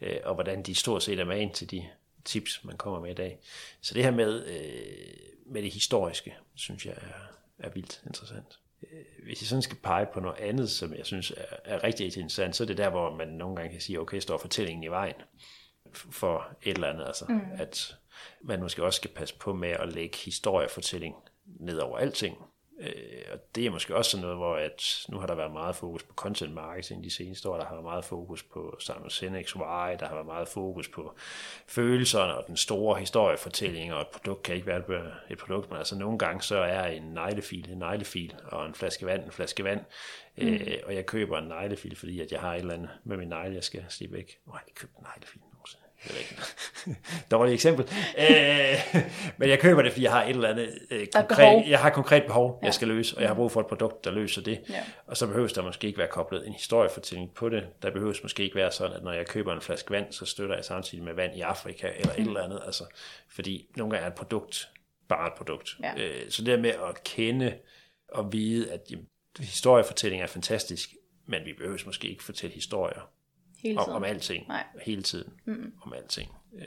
øh, og hvordan de stort set er med til de tips, man kommer med i dag. Så det her med, øh, med det historiske, synes jeg er, er vildt interessant. Øh, hvis jeg sådan skal pege på noget andet, som jeg synes er, er rigtig interessant, så er det der, hvor man nogle gange kan sige, okay, står fortællingen i vejen for et eller andet. Altså, mm. at man måske også skal passe på med at lægge historiefortælling ned over alting. Øh, og det er måske også sådan noget, hvor at nu har der været meget fokus på content marketing de seneste år, der har været meget fokus på Simon Sinek's Why, der har været meget fokus på følelserne og den store historiefortælling, og et produkt kan ikke være et produkt, men altså nogle gange så er en neglefil en neglefil, og en flaske vand en flaske vand, mm. øh, og jeg køber en neglefil, fordi at jeg har et eller andet med min negle, jeg skal slippe væk. Har jeg ikke købt en neglefil Jeg ved ikke. Dårligt eksempel. Øh, men jeg køber det, fordi jeg har et eller andet øh, konkret, jeg har et konkret behov, Ja. jeg skal løse, og jeg har brug for et produkt, der løser det. Ja. Og så behøves der måske ikke være koblet en historiefortælling på det. Der behøves måske ikke være sådan, at når jeg køber en flaske vand, så støtter jeg samtidig med vand i Afrika, eller et eller andet. Altså, fordi nogle gange er et produkt bare et produkt. Ja. Øh, så det der med at kende og vide, at jamen, historiefortælling er fantastisk, men vi behøver måske ikke fortælle historier Hele om, tiden. om alting. Nej. Hele tiden. Mm. Om alting. Øh,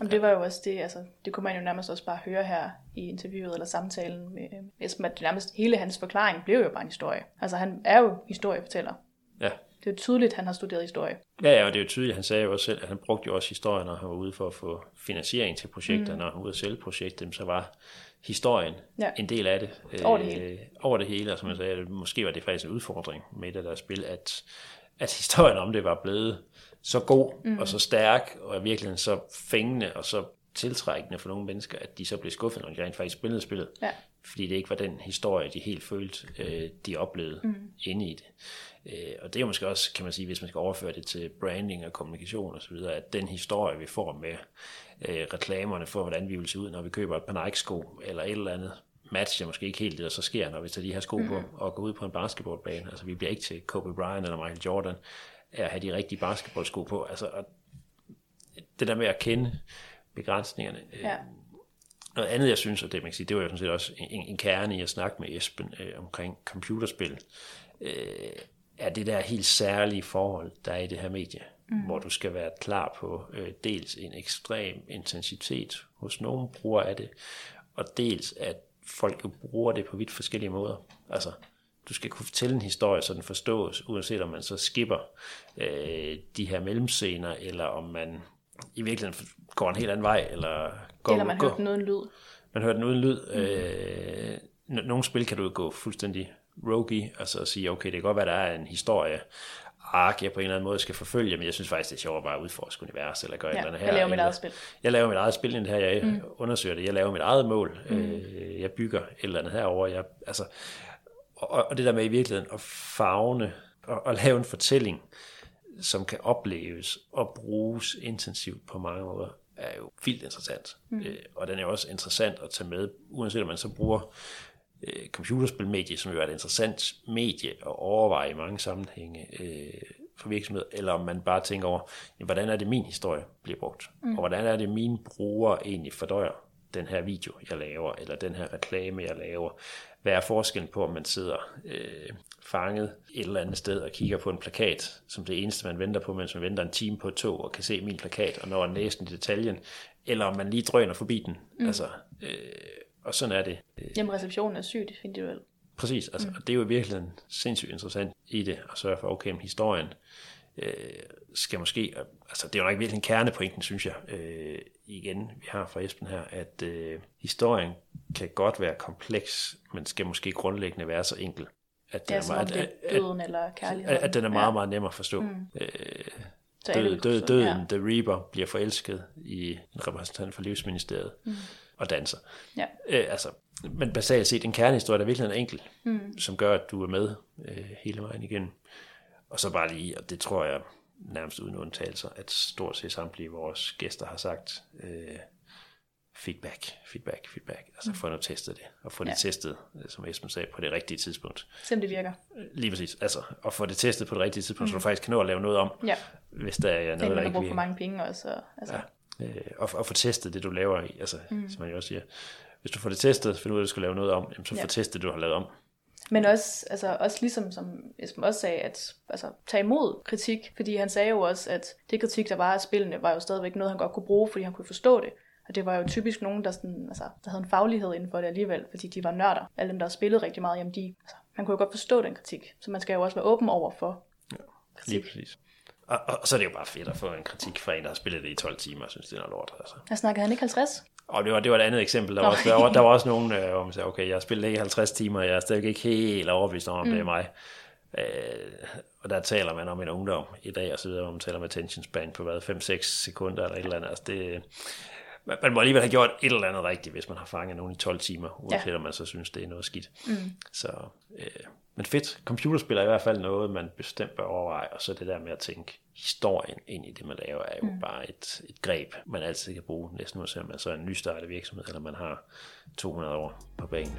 Jamen, det var jo også det, altså, det kunne man jo nærmest også bare høre her i interviewet eller samtalen med øh, Esben, at nærmest hele hans forklaring blev jo bare en historie. Altså, han er jo historiefortæller. ja. Det er jo tydeligt, at han har studeret historie. Ja, ja, og det er jo tydeligt, han sagde jo også selv, at han brugte jo også historien, når han var ude for at få finansiering til projekter, mm. når han var ude at sælge projektet, så var historien Ja. en del af det. Over det hele. Øh, over det hele, og som jeg sagde, måske var det faktisk en udfordring med det der spil, at, at historien om det var blevet så god mm. og så stærk, og i virkeligheden så fængende og så tiltrækkende for nogle mennesker, at de så blev skuffet, når de rent faktisk spillede spillet. Ja. Fordi det ikke var den historie, de helt følte, øh, de oplevede mm. inde i det. Øh, og det er måske også, kan man sige, hvis man skal overføre det til branding og kommunikation osv., at den historie, vi får med øh, reklamerne for, hvordan vi vil se ud, når vi køber et par Nike-sko, eller et eller andet, matcher måske ikke helt det, der så sker, når vi tager de her sko på og går ud på en basketballbane. Altså, vi bliver ikke til Kobe Bryant eller Michael Jordan at have de rigtige basketballsko på. Altså, og det der med at kende begrænsningerne. Øh, Ja. noget andet, jeg synes, og det, man kan sige, det var jo sådan set også en, en kerne i at snakke med Esben øh, omkring computerspil, øh, er det der helt særlige forhold, der er i det her medie, mm. hvor du skal være klar på øh, dels en ekstrem intensitet hos nogle brugere af det, og dels at folk jo bruger det på vidt forskellige måder. Altså, du skal kunne fortælle en historie, så den forstås, uanset om man så skipper øh, de her mellemscener, eller om man i virkeligheden går en helt anden vej, eller går, Eller man går, hørte den uden lyd. man hører den uden lyd. Mm. Øh, nogle spil kan du gå fuldstændig rogue i, altså at sige, okay, det kan godt være, der er en historie, ark, jeg på en eller anden måde skal forfølge, men jeg synes faktisk, det er sjovt at bare udforske univers, eller gøre Ja, et eller andet her. jeg laver mit eget spil. Jeg laver mit eget spil, her, jeg mm. undersøger det. Jeg laver mit eget mål. Mm. Øh, jeg bygger et eller andet herover. Jeg, altså, og, og det der med i virkeligheden at fagne og, og lave en fortælling, som kan opleves og bruges intensivt på mange måder, er jo vildt interessant. Mm. Øh, og den er også interessant at tage med, uanset om man så bruger øh, computerspilmedie, som jo er et interessant medie at overveje i mange sammenhænge øh, for virksomheder, eller om man bare tænker over, jamen, hvordan er det min historie bliver brugt, mm. og hvordan er det mine brugere egentlig fordøjer den her video, jeg laver, eller den her reklame, jeg laver. Hvad er forskellen på, om man sidder øh, fanget et eller andet sted og kigger på en plakat, som det eneste, man venter på, mens man venter en time på et tog og kan se min plakat og når næsten i detaljen, eller om man lige drøner forbi den. Mm. Altså, øh, og sådan er det. Jamen, receptionen er sygt individuel. Præcis, altså, mm. og det er jo i virkeligheden sindssygt interessant i det, at sørge for, okay, men historien øh, skal måske, altså det er jo nok virkelig en kernepointen, synes jeg, øh, igen, vi har fra Esben her, at øh, historien kan godt være kompleks, men skal måske grundlæggende være så enkel. At Det er som om meget, det er døden eller at, kærligheden. at, at den er meget, meget nem at forstå. Mm. Øh, død, død, døden, Ja. The Reaper, bliver forelsket i en repræsentant for livsministeriet mm. Og danser. Ja. Øh, altså, men basalt set en kernehistorie, der virkelig er enkel, mm. som gør, at du er med øh, hele vejen igen. Og så bare lige, og det tror jeg nærmest uden undtagelser, at stort set samtlige vores gæster har sagt, øh, feedback, feedback, feedback. Altså få nu testet det, og få det Ja. testet, øh, som Esben sagde, på det rigtige tidspunkt. Se om det virker. Lige præcis, altså at få det testet på det rigtige tidspunkt, mm. så du faktisk kan nå at lave noget om, Ja. hvis der er noget, er, der man ikke brugt virker. for mange penge også. og- Altså, ja. Øh, og, og få testet det, du laver i. Altså, mm. som man jo også siger. Hvis du får det testet, finder ud af, at du skal lave noget om, jamen, så Ja. få testet det, du har lavet om. Men også, altså, også ligesom som Esben også sagde, at altså, tage imod kritik, fordi han sagde jo også, at det kritik, der var af spillene, var jo stadigvæk noget, han godt kunne bruge, fordi han kunne forstå det. Og det var jo typisk nogen, der, sådan, altså, der havde en faglighed inden for det alligevel, fordi de var nørder. Alle dem, der spillede rigtig meget, jamen de, altså, man kunne jo godt forstå den kritik. Så man skal jo også være åben over for kritik. Lige præcis. Og, og, og, så er det jo bare fedt at få en kritik fra en, der har spillet det i 12 timer, og synes, det er noget lort. Altså. Jeg snakkede han ikke 50? Og det var, det var et andet eksempel. Der var, også, der, var, der var også nogen, øh, hvor man sagde, okay, jeg har spillet det i 50 timer, og jeg er stadig ikke helt overbevist om, om mm. det er mig. Øh, og der taler man om en ungdom i dag, og så videre, hvor man taler om attention span på hvad, 5-6 sekunder eller et eller andet. Altså det, man, man må alligevel have gjort et eller andet rigtigt, hvis man har fanget nogen i 12 timer, uanset ja. om man så synes, det er noget skidt. Mm. Så øh, men fedt, computerspil er i hvert fald noget, man bestemt bør overveje, og så det der med at tænke historien ind i det, man laver, er jo mm. bare et, et greb, man altid kan bruge, næsten uanset om man så er en nystartet virksomhed, eller man har 200 år på banen.